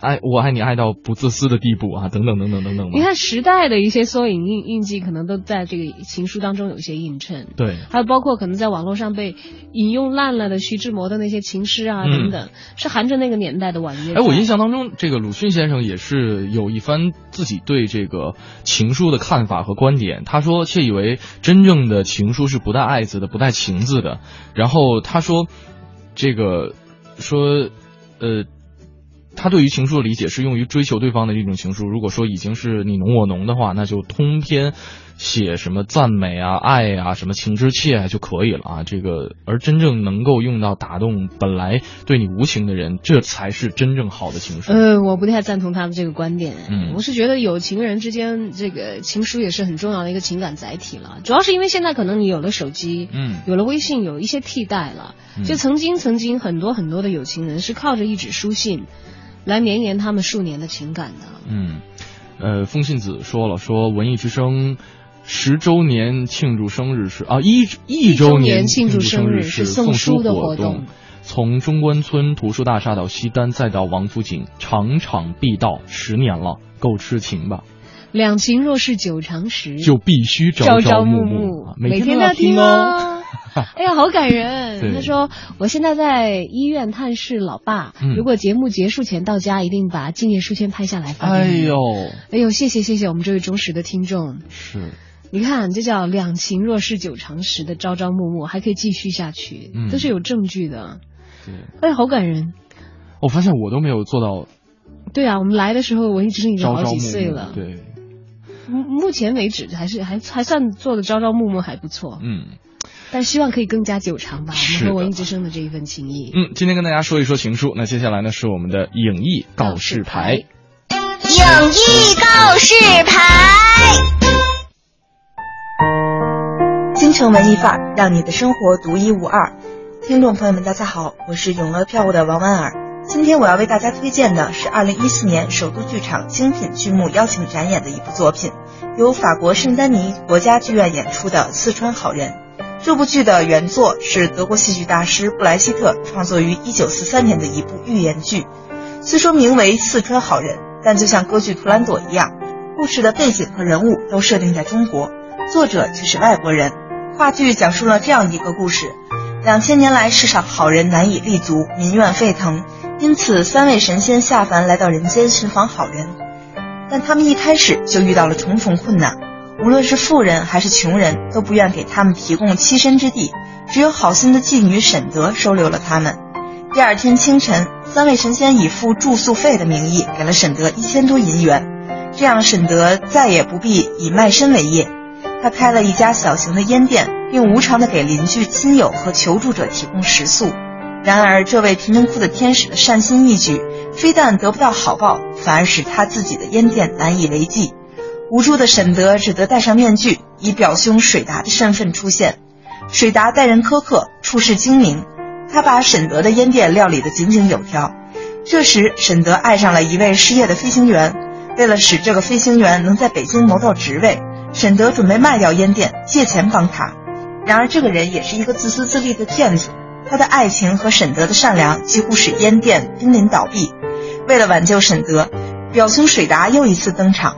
爱我爱你爱到不自私的地步啊，等等等等等等。你看时代的一些缩影印印记，可能都在这个情书当中有一些映衬。对，还有包括可能在网络上被引用烂了的徐志摩的那些情诗啊等等，是含着那个年代的婉约。哎，我印象当中，这个鲁迅先生也是有一番自己对这个情书的看法和观点。他说，窃以为真正的情书是不带爱字的，不带情字的。然后他说，这个说，呃。他对于情书的理解是用于追求对方的一种情书。如果说已经是你侬我侬的话，那就通篇写什么赞美啊、爱啊、什么情之切啊就可以了啊。这个而真正能够用到打动本来对你无情的人，这才是真正好的情书。呃，我不太赞同他的这个观点。嗯，我是觉得有情人之间，这个情书也是很重要的一个情感载体了。主要是因为现在可能你有了手机，嗯，有了微信，有一些替代了。就曾经曾经很多很多的有情人是靠着一纸书信。来绵延他们数年的情感的。嗯，呃，风信子说了，说文艺之声十周年庆祝生日是啊一一周年庆祝生日是送书的活动，从中关村图书大厦到西单再到王府井，场场必到，十年了，够痴情吧？两情若是久长时，就必须朝朝暮暮，每天都要听哦。哎呀，好感人！他说：“我现在在医院探视老爸，如果节目结束前到家，一定把纪念书签拍下来发给你。”哎呦，哎呦，谢谢谢谢我们这位忠实的听众。是，你看，这叫两情若是久长时的朝朝暮暮，还可以继续下去，都是有证据的。对，哎，好感人。我发现我都没有做到。对啊，我们来的时候，文艺之声已经好几岁了。对，目目前为止还是还还算做的朝朝暮暮还不错。嗯。但希望可以更加久长吧，我们和文艺之声的这一份情谊。嗯，今天跟大家说一说情书，那接下来呢是我们的影艺告示牌。影艺告示牌，京城文艺范儿，让你的生活独一无二。听众朋友们，大家好，我是永乐票务的王婉儿。今天我要为大家推荐的是2014年首都剧场精品剧目邀请展演的一部作品，由法国圣丹尼国家剧院演出的《四川好人》。这部剧的原作是德国戏剧大师布莱希特创作于1943年的一部寓言剧，虽说名为《四川好人》，但就像歌剧《图兰朵》一样，故事的背景和人物都设定在中国，作者却是外国人。话剧讲述了这样一个故事：两千年来，世上好人难以立足，民怨沸腾，因此三位神仙下凡来到人间寻访好人，但他们一开始就遇到了重重困难。无论是富人还是穷人，都不愿给他们提供栖身之地，只有好心的妓女沈德收留了他们。第二天清晨，三位神仙以付住宿费的名义给了沈德一千多银元，这样沈德再也不必以卖身为业。他开了一家小型的烟店，并无偿的给邻居、亲友和求助者提供食宿。然而，这位贫民窟的天使的善心义举，非但得不到好报，反而使他自己的烟店难以为继。无助的沈德只得戴上面具，以表兄水达的身份出现。水达待人苛刻，处事精明，他把沈德的烟店料理得井井有条。这时，沈德爱上了一位失业的飞行员，为了使这个飞行员能在北京谋到职位，沈德准备卖掉烟店，借钱帮他。然而，这个人也是一个自私自利的骗子。他的爱情和沈德的善良，几乎使烟店濒临倒闭。为了挽救沈德，表兄水达又一次登场。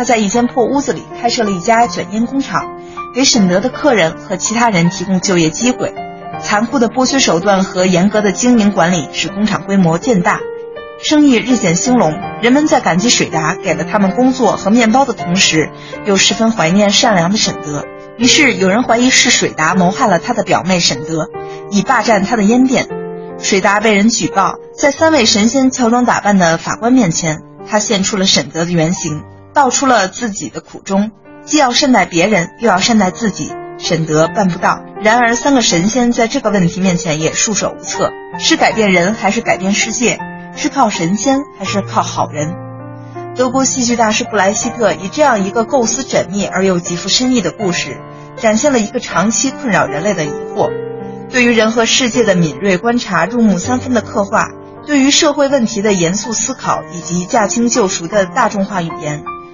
他在一间破屋子里开设了一家卷烟工厂，给沈德的客人和其他人提供就业机会。残酷的剥削手段和严格的经营管理使工厂规模渐大，生意日渐兴隆。人们在感激水达给了他们工作和面包的同时，又十分怀念善良的沈德。于是有人怀疑是水达谋害了他的表妹沈德，以霸占他的烟店。水达被人举报，在三位神仙乔装打扮的法官面前，他现出了沈德的原形。道出了自己的苦衷，既要善待别人，又要善待自己。沈德办不到。然而，三个神仙在这个问题面前也束手无策：是改变人，还是改变世界？是靠神仙，还是靠好人？德国戏剧大师布莱希特以这样一个构思缜密而又极富深意的故事，展现了一个长期困扰人类的疑惑，对于人和世界的敏锐观察，入木三分的刻画，对于社会问题的严肃思考，以及驾轻就熟的大众化语言。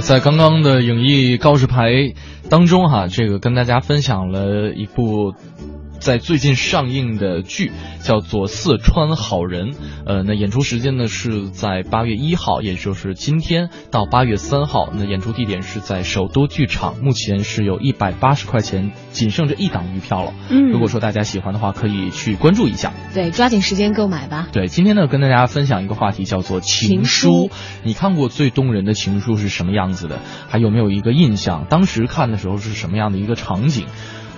在刚刚的影艺告示牌当中，哈，这个跟大家分享了一部。在最近上映的剧叫做《四川好人》，呃，那演出时间呢是在八月一号，也就是今天到八月三号。那演出地点是在首都剧场，目前是有一百八十块钱，仅剩这一档余票了。嗯，如果说大家喜欢的话，可以去关注一下。对，抓紧时间购买吧。对，今天呢跟大家分享一个话题，叫做情书。你看过最动人的情书是什么样子的？还有没有一个印象？当时看的时候是什么样的一个场景？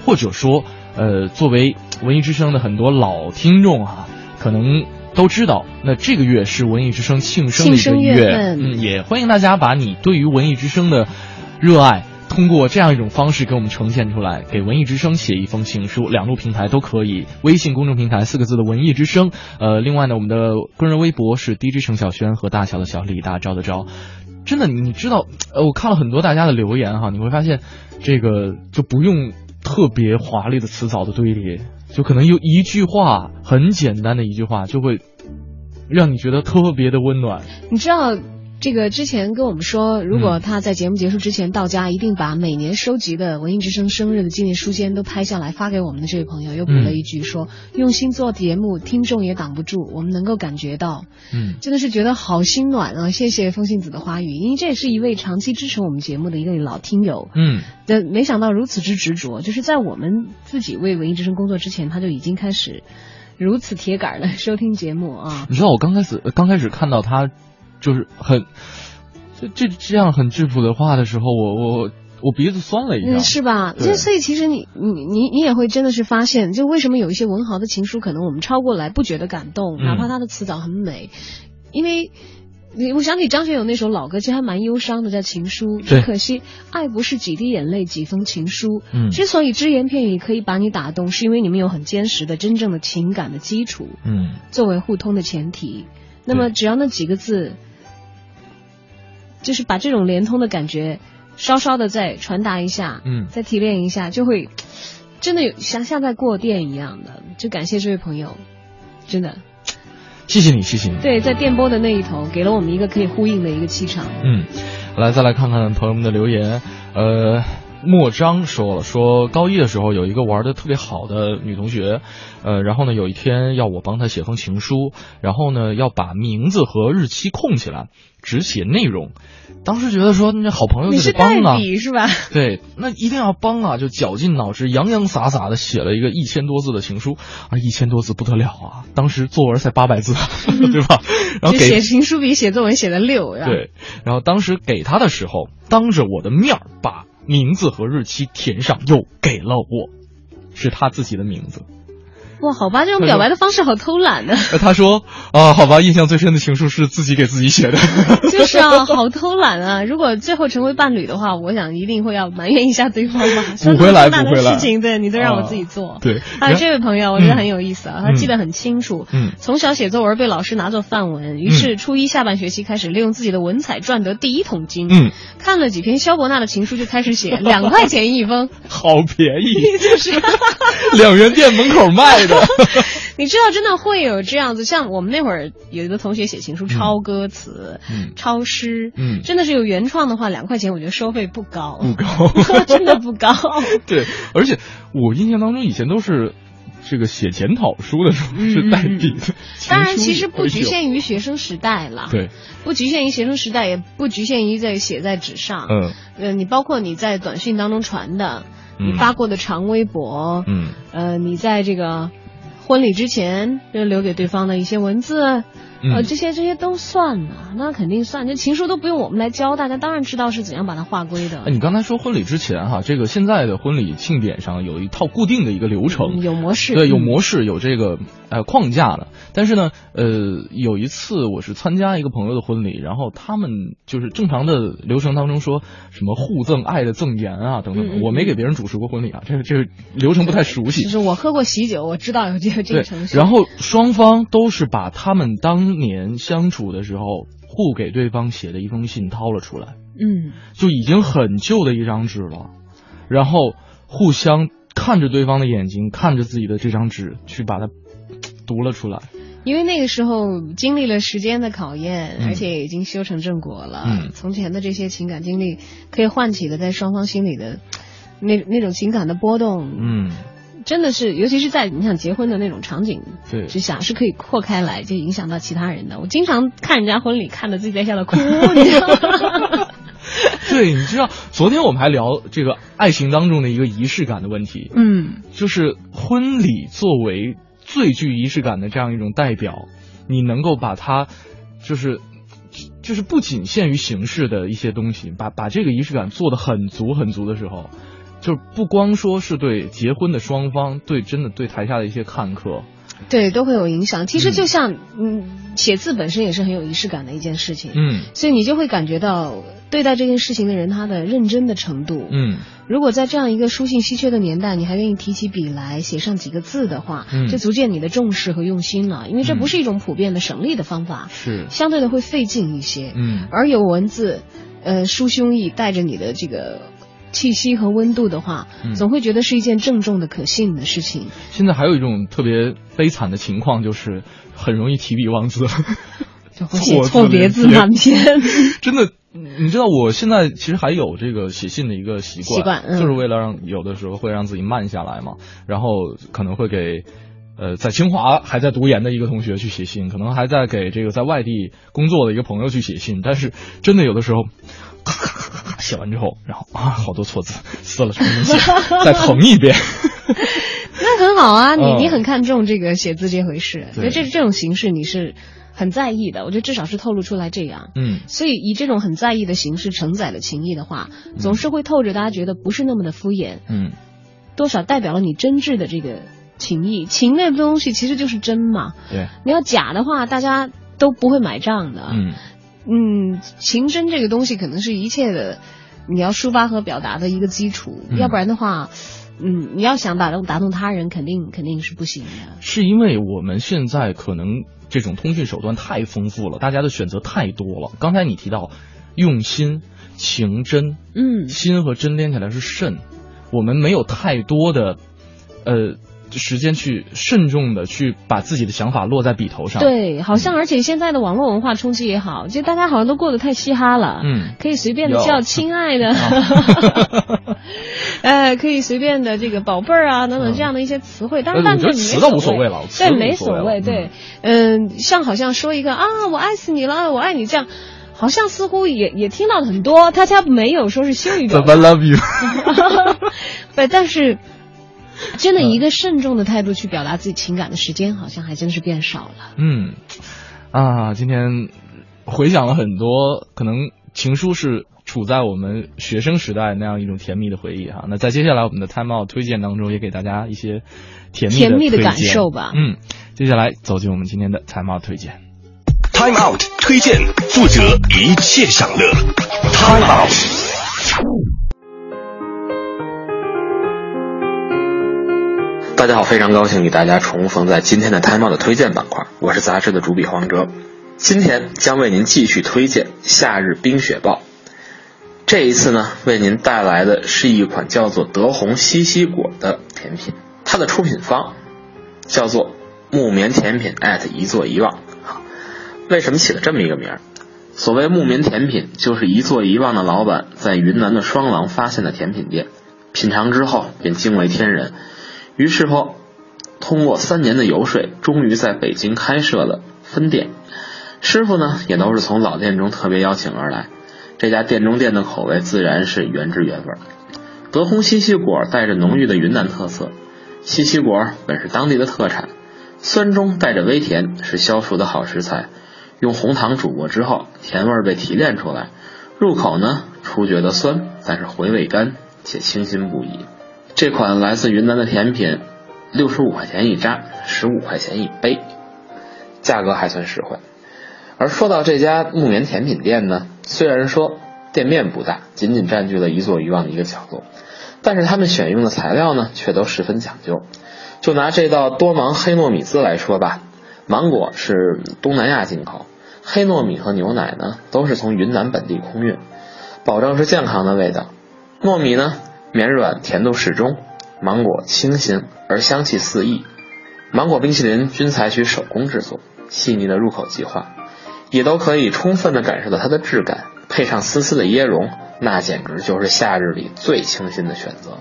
或者说？呃，作为文艺之声的很多老听众啊，可能都知道，那这个月是文艺之声庆生的一个月，嗯，也欢迎大家把你对于文艺之声的热爱，通过这样一种方式给我们呈现出来，给文艺之声写一封情书，两路平台都可以，微信公众平台四个字的文艺之声，呃，另外呢，我们的个人微博是 DJ 程小轩和大小的小李大招的招，真的，你知道，呃，我看了很多大家的留言哈，你会发现，这个就不用。特别华丽的词藻的堆叠，就可能有一句话，很简单的一句话，就会让你觉得特别的温暖。你知道？这个之前跟我们说，如果他在节目结束之前到家，一定把每年收集的文艺之声生日的纪念书签都拍下来发给我们的这位朋友，又补了一句说：“用心做节目，听众也挡不住，我们能够感觉到。”嗯，真的是觉得好心暖啊！谢谢风信子的花语，因为这也是一位长期支持我们节目的一个老听友。嗯，但没想到如此之执着，就是在我们自己为文艺之声工作之前，他就已经开始如此铁杆的收听节目啊！你知道我刚开始刚开始看到他。就是很，这这这样很质朴的话的时候，我我我鼻子酸了一下，是吧？就所以其实你你你你也会真的是发现，就为什么有一些文豪的情书，可能我们抄过来不觉得感动，哪怕他的词藻很美，因为你我想起张学友那首老歌，其实还蛮忧伤的，叫《情书》。只可惜爱不是几滴眼泪几封情书。嗯，之所以只言片语可以把你打动，是因为你们有很坚实的真正的情感的基础。嗯，作为互通的前提，那么只要那几个字。就是把这种连通的感觉，稍稍的再传达一下，嗯，再提炼一下，就会真的有像像在过电一样的。就感谢这位朋友，真的，谢谢你，谢谢你。对，在电波的那一头，给了我们一个可以呼应的一个气场。嗯，来，再来看看朋友们的留言。呃，莫章说了，说高一的时候有一个玩的特别好的女同学，呃，然后呢，有一天要我帮她写封情书，然后呢，要把名字和日期空起来。只写内容，当时觉得说那好朋友就得帮啊，是吧？对，那一定要帮啊，就绞尽脑汁，洋洋洒洒的写了一个一千多字的情书啊，一千多字不得了啊！当时作文才八百字，对吧？然后写情书比写作文写的溜。对，然后当时给他的时候，当着我的面把名字和日期填上，又给了我，是他自己的名字。哇，好吧，这种表白的方式好偷懒呢。他说啊，好吧，印象最深的情书是自己给自己写的。就是啊，好偷懒啊！如果最后成为伴侣的话，我想一定会要埋怨一下对方吧。补回来，补回来。事情对你都让我自己做。对。啊，这位朋友，我觉得很有意思啊，他记得很清楚。嗯。从小写作文被老师拿作范文，于是初一下半学期开始利用自己的文采赚得第一桶金。嗯。看了几篇萧伯纳的情书就开始写，两块钱一封，好便宜。就是。两元店门口卖的。你知道，真的会有这样子，像我们那会儿有一个同学写情书，抄歌词，嗯，抄诗，嗯，真的是有原创的话，两块钱我觉得收费不高，不高，真的不高。对，而且我印象当中以前都是这个写检讨书的时候是代笔的。当然，其实不局限于学生时代了，对，不局限于学生时代，也不局限于在写在纸上，嗯，呃，你包括你在短信当中传的，你发过的长微博，嗯，呃，你在这个。婚礼之前就留给对方的一些文字。呃，这些这些都算呢，那肯定算。这情书都不用我们来教，大家当然知道是怎样把它划归的。你刚才说婚礼之前哈，这个现在的婚礼庆典上有一套固定的一个流程，有模式，对，有模式，有这个呃框架的。但是呢，呃，有一次我是参加一个朋友的婚礼，然后他们就是正常的流程当中说什么互赠爱的赠言啊等等，我没给别人主持过婚礼啊，这个这个流程不太熟悉。就是我喝过喜酒，我知道有这个这个程序。然后双方都是把他们当当年相处的时候，互给对方写的一封信掏了出来，嗯，就已经很旧的一张纸了，然后互相看着对方的眼睛，看着自己的这张纸，去把它读了出来。因为那个时候经历了时间的考验，而且已经修成正果了。嗯，从前的这些情感经历，可以唤起的在双方心里的那那种情感的波动。嗯。真的是，尤其是在你想结婚的那种场景之下，是可以扩开来，就影响到其他人的。我经常看人家婚礼，看的自己在下面哭，你知道吗？对，你知道，昨天我们还聊这个爱情当中的一个仪式感的问题。嗯，就是婚礼作为最具仪式感的这样一种代表，你能够把它，就是就是不仅限于形式的一些东西，把把这个仪式感做的很足很足的时候。就不光说是对结婚的双方，对真的对台下的一些看客，对都会有影响。其实就像嗯，写字本身也是很有仪式感的一件事情，嗯，所以你就会感觉到对待这件事情的人他的认真的程度，嗯，如果在这样一个书信稀缺的年代，你还愿意提起笔来写上几个字的话，嗯，就足见你的重视和用心了。因为这不是一种普遍的省力的方法，是。相对的会费劲一些，嗯，而有文字，呃，书胸臆，带着你的这个。气息和温度的话，总会觉得是一件郑重的、可信的事情。现在还有一种特别悲惨的情况，就是很容易提笔忘字，写错别字满篇。真的，你知道，我现在其实还有这个写信的一个习惯，习惯就是为了让有的时候会让自己慢下来嘛。然后可能会给呃在清华还在读研的一个同学去写信，可能还在给这个在外地工作的一个朋友去写信。但是真的有的时候。咔咔咔咔咔，写完之后，然后啊，好多错字，撕了重新写，再誊一遍。那很好啊，你你很看重这个写字这回事，所以这这种形式你是很在意的。我觉得至少是透露出来这样。嗯，所以以这种很在意的形式承载了情谊的话，总是会透着大家觉得不是那么的敷衍。嗯，多少代表了你真挚的这个情谊。情那东西其实就是真嘛。对，你要假的话，大家都不会买账的。嗯。嗯，情真这个东西可能是一切的，你要抒发和表达的一个基础，要不然的话，嗯，你要想打动打动他人，肯定肯定是不行的。是因为我们现在可能这种通讯手段太丰富了，大家的选择太多了。刚才你提到用心、情真，嗯，心和真连起来是肾，我们没有太多的，呃。时间去慎重的去把自己的想法落在笔头上。对，好像而且现在的网络文化冲击也好，就大家好像都过得太嘻哈了。嗯，可以随便的叫亲爱的，哎，可以随便的这个宝贝儿啊等等这样的一些词汇。当然，但是词倒无所谓了，对，没所谓。对，嗯，像好像说一个啊，我爱死你了，我爱你这样，好像似乎也也听到很多，他家没有说是羞于表达。Love you。对，但是。真的，一个慎重的态度去表达自己情感的时间，好像还真是变少了。嗯，啊，今天回想了很多，可能情书是处在我们学生时代那样一种甜蜜的回忆哈。那在接下来我们的 Time Out 推荐当中，也给大家一些甜蜜甜蜜的感受吧嗯，接下来走进我们今天的 Time Out 推荐。Time Out 推荐，负责一切享乐。Time Out。大家好，非常高兴与大家重逢在今天的 Time 的推荐板块，我是杂志的主笔黄哲，今天将为您继续推荐《夏日冰雪豹》。这一次呢，为您带来的是一款叫做德宏西西果的甜品，它的出品方叫做木棉甜品一座遗忘。为什么起了这么一个名儿？所谓木棉甜品，就是一座遗忘的老板在云南的双廊发现的甜品店，品尝之后便惊为天人。于是后，通过三年的游说，终于在北京开设了分店。师傅呢，也都是从老店中特别邀请而来。这家店中店的口味自然是原汁原味。德宏西西果带着浓郁的云南特色，西西果本是当地的特产，酸中带着微甜，是消暑的好食材。用红糖煮过之后，甜味被提炼出来，入口呢初觉得酸，但是回味甘且清新不已。这款来自云南的甜品，六十五块钱一扎，十五块钱一杯，价格还算实惠。而说到这家木棉甜品店呢，虽然说店面不大，仅仅占据了一座渔网的一个角落，但是他们选用的材料呢，却都十分讲究。就拿这道多芒黑糯米滋来说吧，芒果是东南亚进口，黑糯米和牛奶呢都是从云南本地空运，保证是健康的味道。糯米呢绵软，甜度适中；芒果清新而香气四溢。芒果冰淇淋均采取手工制作，细腻的入口即化，也都可以充分的感受到它的质感，配上丝丝的椰蓉，那简直就是夏日里最清新的选择。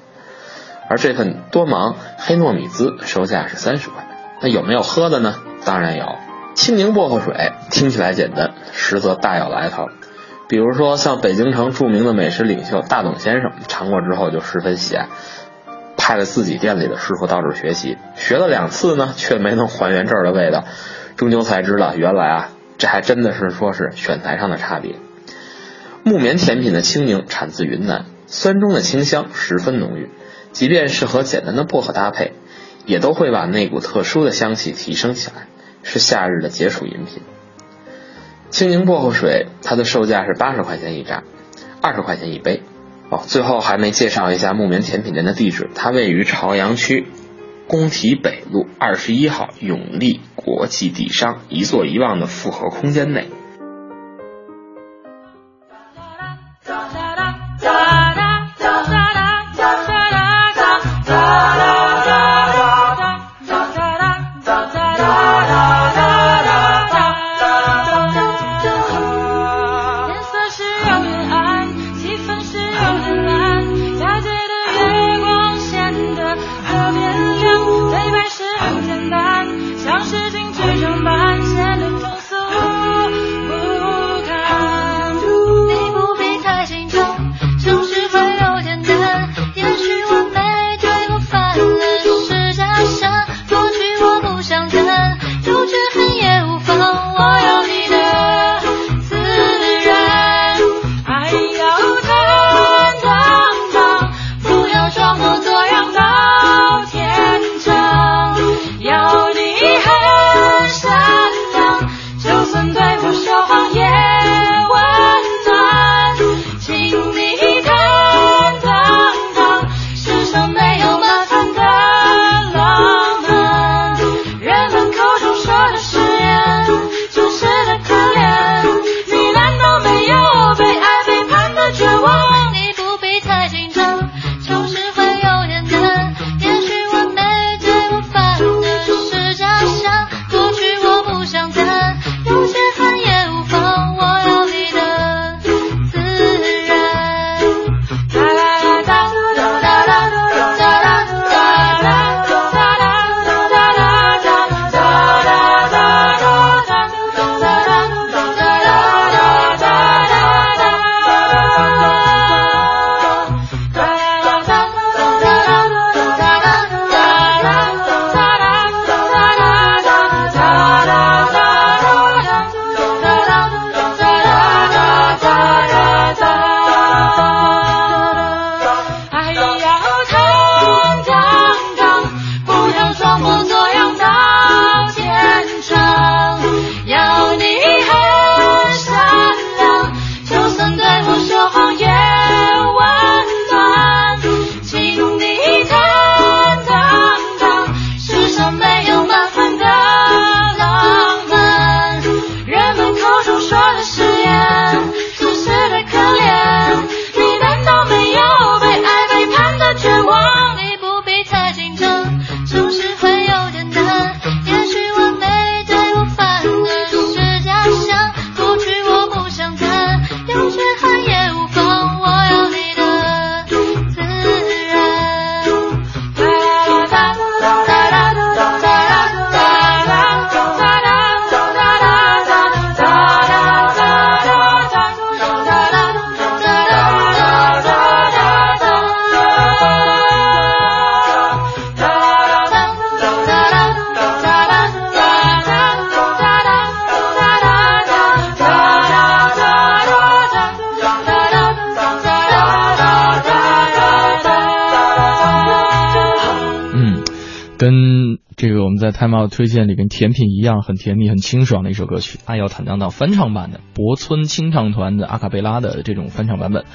而这份多芒黑糯米滋售价是三十块，那有没有喝的呢？当然有，青柠薄荷水，听起来简单，实则大有来头。比如说像北京城著名的美食领袖大董先生尝过之后就十分喜爱，派了自己店里的师傅到这儿学习，学了两次呢，却没能还原这儿的味道，终究才知道原来啊，这还真的是说是选材上的差别。木棉甜品的青柠产自云南，酸中的清香十分浓郁。即便是和简单的薄荷搭配，也都会把那股特殊的香气提升起来，是夏日的解暑饮品。青柠薄荷水，它的售价是八十块钱一扎，二十块钱一杯。哦，最后还没介绍一下木棉甜品店的地址，它位于朝阳区工体北路二十一号永利国际底商一座一望的复合空间内。Time Out 推荐里跟甜品一样，很甜蜜、很清爽的一首歌曲《爱要坦荡荡》翻唱版的，博村清唱团的阿卡贝拉的这种翻唱版本，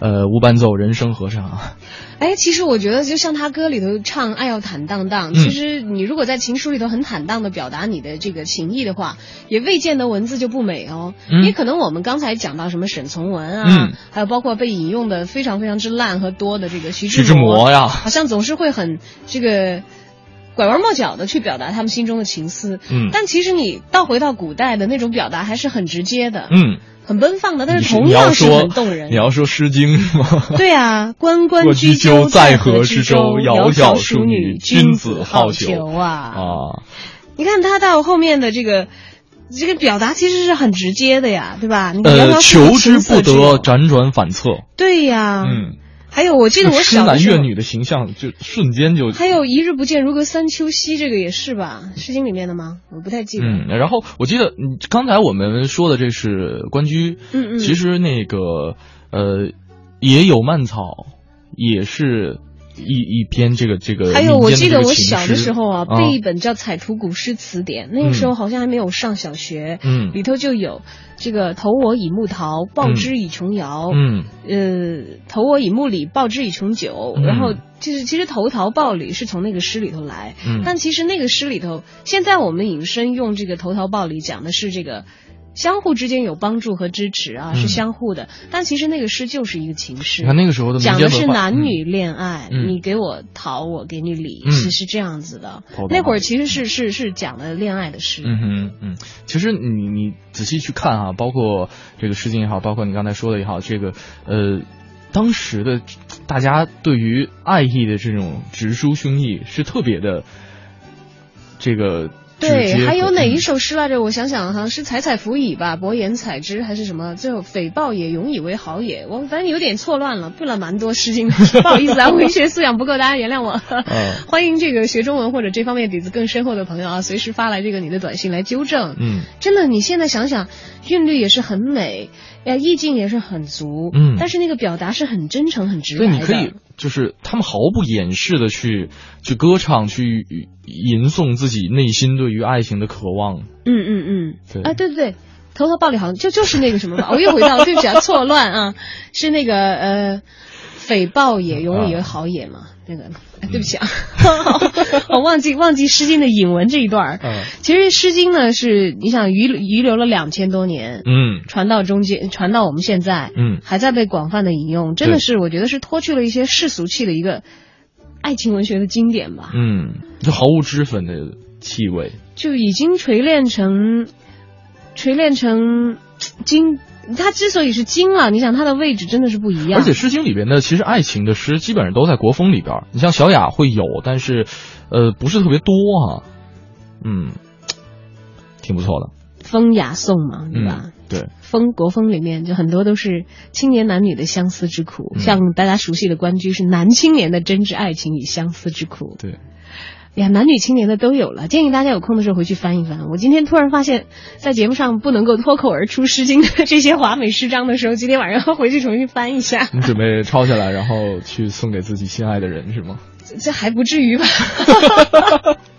呃，无伴奏人声合唱啊。哎，其实我觉得，就像他歌里头唱“爱要坦荡荡”，嗯其实你如果在情书里头很坦荡的表达你的这个情意的话，也未见得文字就不美哦。嗯因为可能我们刚才讲到什么沈从文啊，嗯还有包括被引用的非常非常之烂和多的这个徐徐志摩摩呀好像总是会很这个。拐弯抹角的去表达他们心中的情思，嗯但其实你倒回到古代的那种表达还是很直接的，嗯，很奔放的，但是同样是很动人。你要说《诗经》是吗？对啊，关关雎雎鸠，在河之洲，窈窕淑淑女，君君子好逑逑啊！啊。你看他到后面的这个这个表达其实是很直接的呀，对吧？你窈呃，窕淑女求之不得，辗转反侧。对呀，嗯，还有我记得我痴小的时候，男怨女的形象就瞬间就还有一日不见如隔三秋兮，这个也是吧？《诗经》里面的吗？我不太记得。嗯，然后我记得嗯刚才我们说的这是关雎，嗯嗯其实那个呃也有蔓草，也是一一篇这个这个还有，我记得我小的时候啊，啊。背一本叫《彩图古诗词典》，那个时候好像还没有上小学，嗯。里头就有这个“投我以木桃，报之以琼瑶”，嗯。呃，投我以木李，报之以琼酒，嗯。然后就是其实投桃报李是从那个诗里头来，嗯。但其实那个诗里头，现在我们引申用这个投桃报李讲的是这个。相互之间有帮助和支持啊，嗯。是相互的。但其实那个诗就是一个情诗，你看那个时候的讲的是男女恋爱，嗯。你给我桃，我给你李，嗯。是是这样子的。那会儿其实是是是讲的恋爱的诗。嗯哼嗯，其实你你仔细去看啊，包括这个诗经也好，包括你刚才说的也好，这个呃，当时的大家对于爱意的这种直抒胸臆是特别的这个对，还有哪一嗯首诗来着？我想想，好像是“采采芣以”吧，“薄言采之”还是什么？最后“匪报也，永以为好也”。我反正有点错乱了，背了蛮多诗经的，不好意思啊，文学素养不够，大家原谅我。嗯 欢迎这个学中文或者这方面底子更深厚的朋友啊，随时发来这个你的短信来纠正。嗯真的，你现在想想，韵律也是很美，呃，意境也是很足，嗯但是那个表达是很真诚、很直，白的。你可以就是他们毫不掩饰的去去歌唱，去吟诵自己内心对于爱情的渴望。嗯嗯嗯，对。啊，对对对，头头暴力好像就就是那个什么吧，我又回到了，对不起啊，错乱啊，是那个呃，匪豹也永远也好也嘛，那个，哎，对不起啊，我忘记忘记《诗经》的引文这一段儿。嗯其实《诗经》呢是你想遗遗留了两千多年，嗯传到中间，传到我们现在，嗯还在被广泛的引用，真的是我觉得是脱去了一些世俗气的一个爱情文学的经典吧。嗯，就毫无脂粉的气味。就已经锤炼成锤炼成精。它之所以是精了，你想他的位置真的是不一样。而且《诗经》里边的其实爱情的诗基本上都在国风里边，你像小雅会有，但是呃不是特别多哈、嗯，挺不错的，风雅颂嘛，对吧？嗯，对，风国风里面就很多都是青年男女的相思之苦，嗯像大家熟悉的关雎是男青年的真挚爱情与相思之苦。对。呀，男女青年的都有了，建议大家有空的时候回去翻一翻。我今天突然发现，在节目上不能够脱口而出《诗经》的这些华美诗章的时候，今天晚上要回去重新翻一下。你准备抄下来，然后去送给自己心爱的人是吗？这这还不至于吧？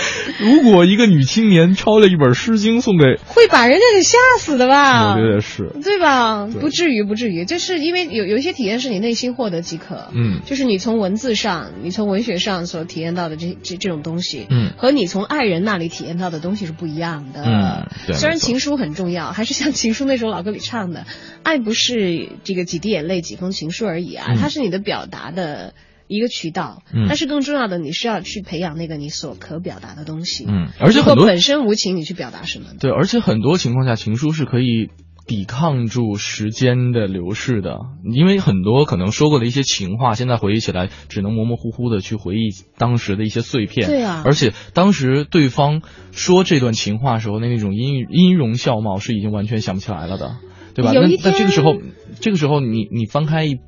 如果一个女青年抄了一本《诗经》送给，会把人家给吓死的吧？我觉得是，对吧？对不至于，不至于，就是因为有有一些体验是你内心获得即可，嗯就是你从文字上、你从文学上所体验到的这这这种东西，嗯和你从爱人那里体验到的东西是不一样的。嗯对虽然情书很重要，还是像情书那首老歌里唱的，爱不是这个几滴眼泪、几封情书而已啊，嗯它是你的表达的。一个渠道，嗯但是更重要的，你是要去培养那个你所可表达的东西。嗯而且很多本身无情，你去表达什么？对，而且很多情况下，情书是可以抵抗住时间的流逝的，因为很多可能说过的一些情话，现在回忆起来只能模模糊糊的去回忆当时的一些碎片。对啊而且当时对方说这段情话时候的那种音音容笑貌是已经完全想不起来了的，对吧？那那这个时候，这个时候你你翻开一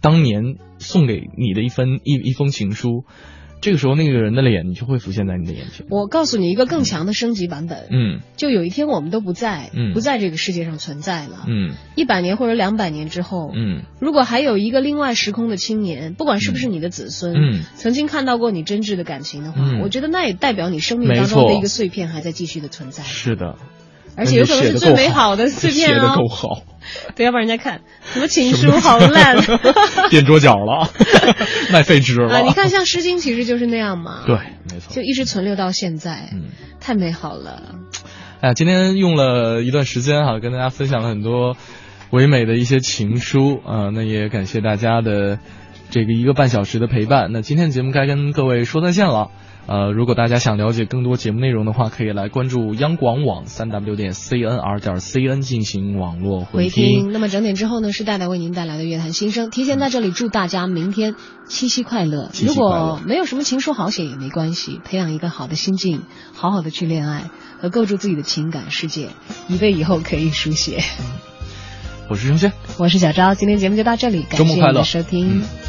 当年送给你的一封一一封情书。这个时候那个人的脸你就会浮现在你的眼前。我告诉你一个更强的升级版本，嗯。就有一天我们都不在，嗯。不在这个世界上存在了。嗯。一百年或者两百年之后，嗯。如果还有一个另外时空的青年，不管是不是你的子孙，嗯。曾经看到过你真挚的感情的话，嗯。我觉得那也代表你生命当中的一个碎片还在继续的存在，是的，而且有可能是最美好的碎片写的哦。够好，不要不然人家看什么情书好烂 垫桌角了，卖废纸了。啊！你看，像《诗经》其实就是那样嘛，对，没错。就一直存留到现在，嗯，太美好了。哎呀，今天用了一段时间哈，跟大家分享了很多唯美的一些情书啊、那也感谢大家的这个一个半小时的陪伴。那今天节目该跟各位说再见了。呃，如果大家想了解更多节目内容的话，可以来关注央广网三 w 点 cnr 点 cn 进行网络回听。那么整点之后呢，是戴戴为您带来的乐坛新生。提前在这里祝大家明天七夕快乐。如果没有什么情书好写也没关系，培养一个好的心境，好好的去恋爱和构筑自己的情感世界，以备以后可以书写。我是程轩，我是小昭，今天节目就到这里，感谢您的收听。嗯